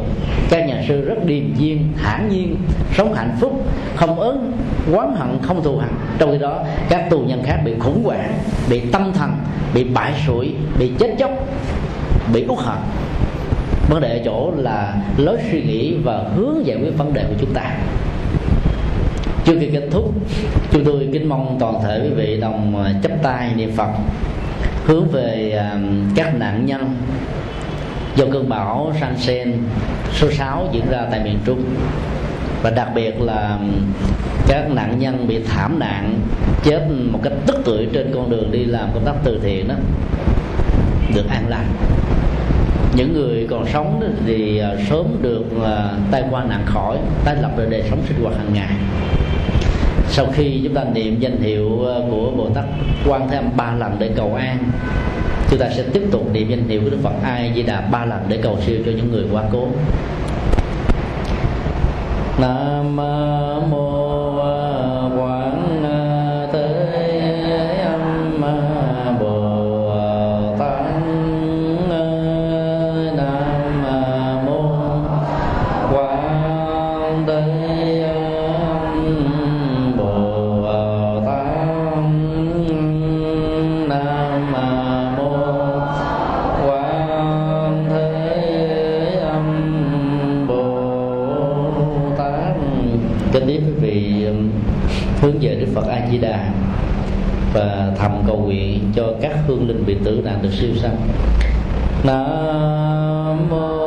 Các nhà sư rất điềm nhiên, thản nhiên, sống hạnh phúc, không ớn quán hận, không thù hận. Trong khi đó, các tù nhân khác bị khủng hoảng, bị tâm thần, bị bại sụi, bị chết chóc, bị uất hận vấn đề ở chỗ là lối suy nghĩ và hướng giải quyết vấn đề của chúng ta. Trước khi kết thúc, chúng tôi kính mong toàn thể quý vị đồng à, chấp tay niệm phật, hướng về à, các nạn nhân do cơn bão Sansen số 6 diễn ra tại miền Trung. Và đặc biệt là các nạn nhân bị thảm nạn chết một cách tức tưởi trên con đường đi làm công tác từ thiện đó, được an lành những người còn sống thì à, sớm được à, tai qua nạn khỏi, tái lập được đời sống sinh hoạt hàng ngày. Sau khi chúng ta niệm danh hiệu à, của bồ tát quan thế âm ba lần để cầu an, chúng ta sẽ tiếp tục niệm danh hiệu của đức phật ai di đà ba lần để cầu siêu cho những người quá cố. Nam mô bị tử nạn được siêu sanh. Nam mô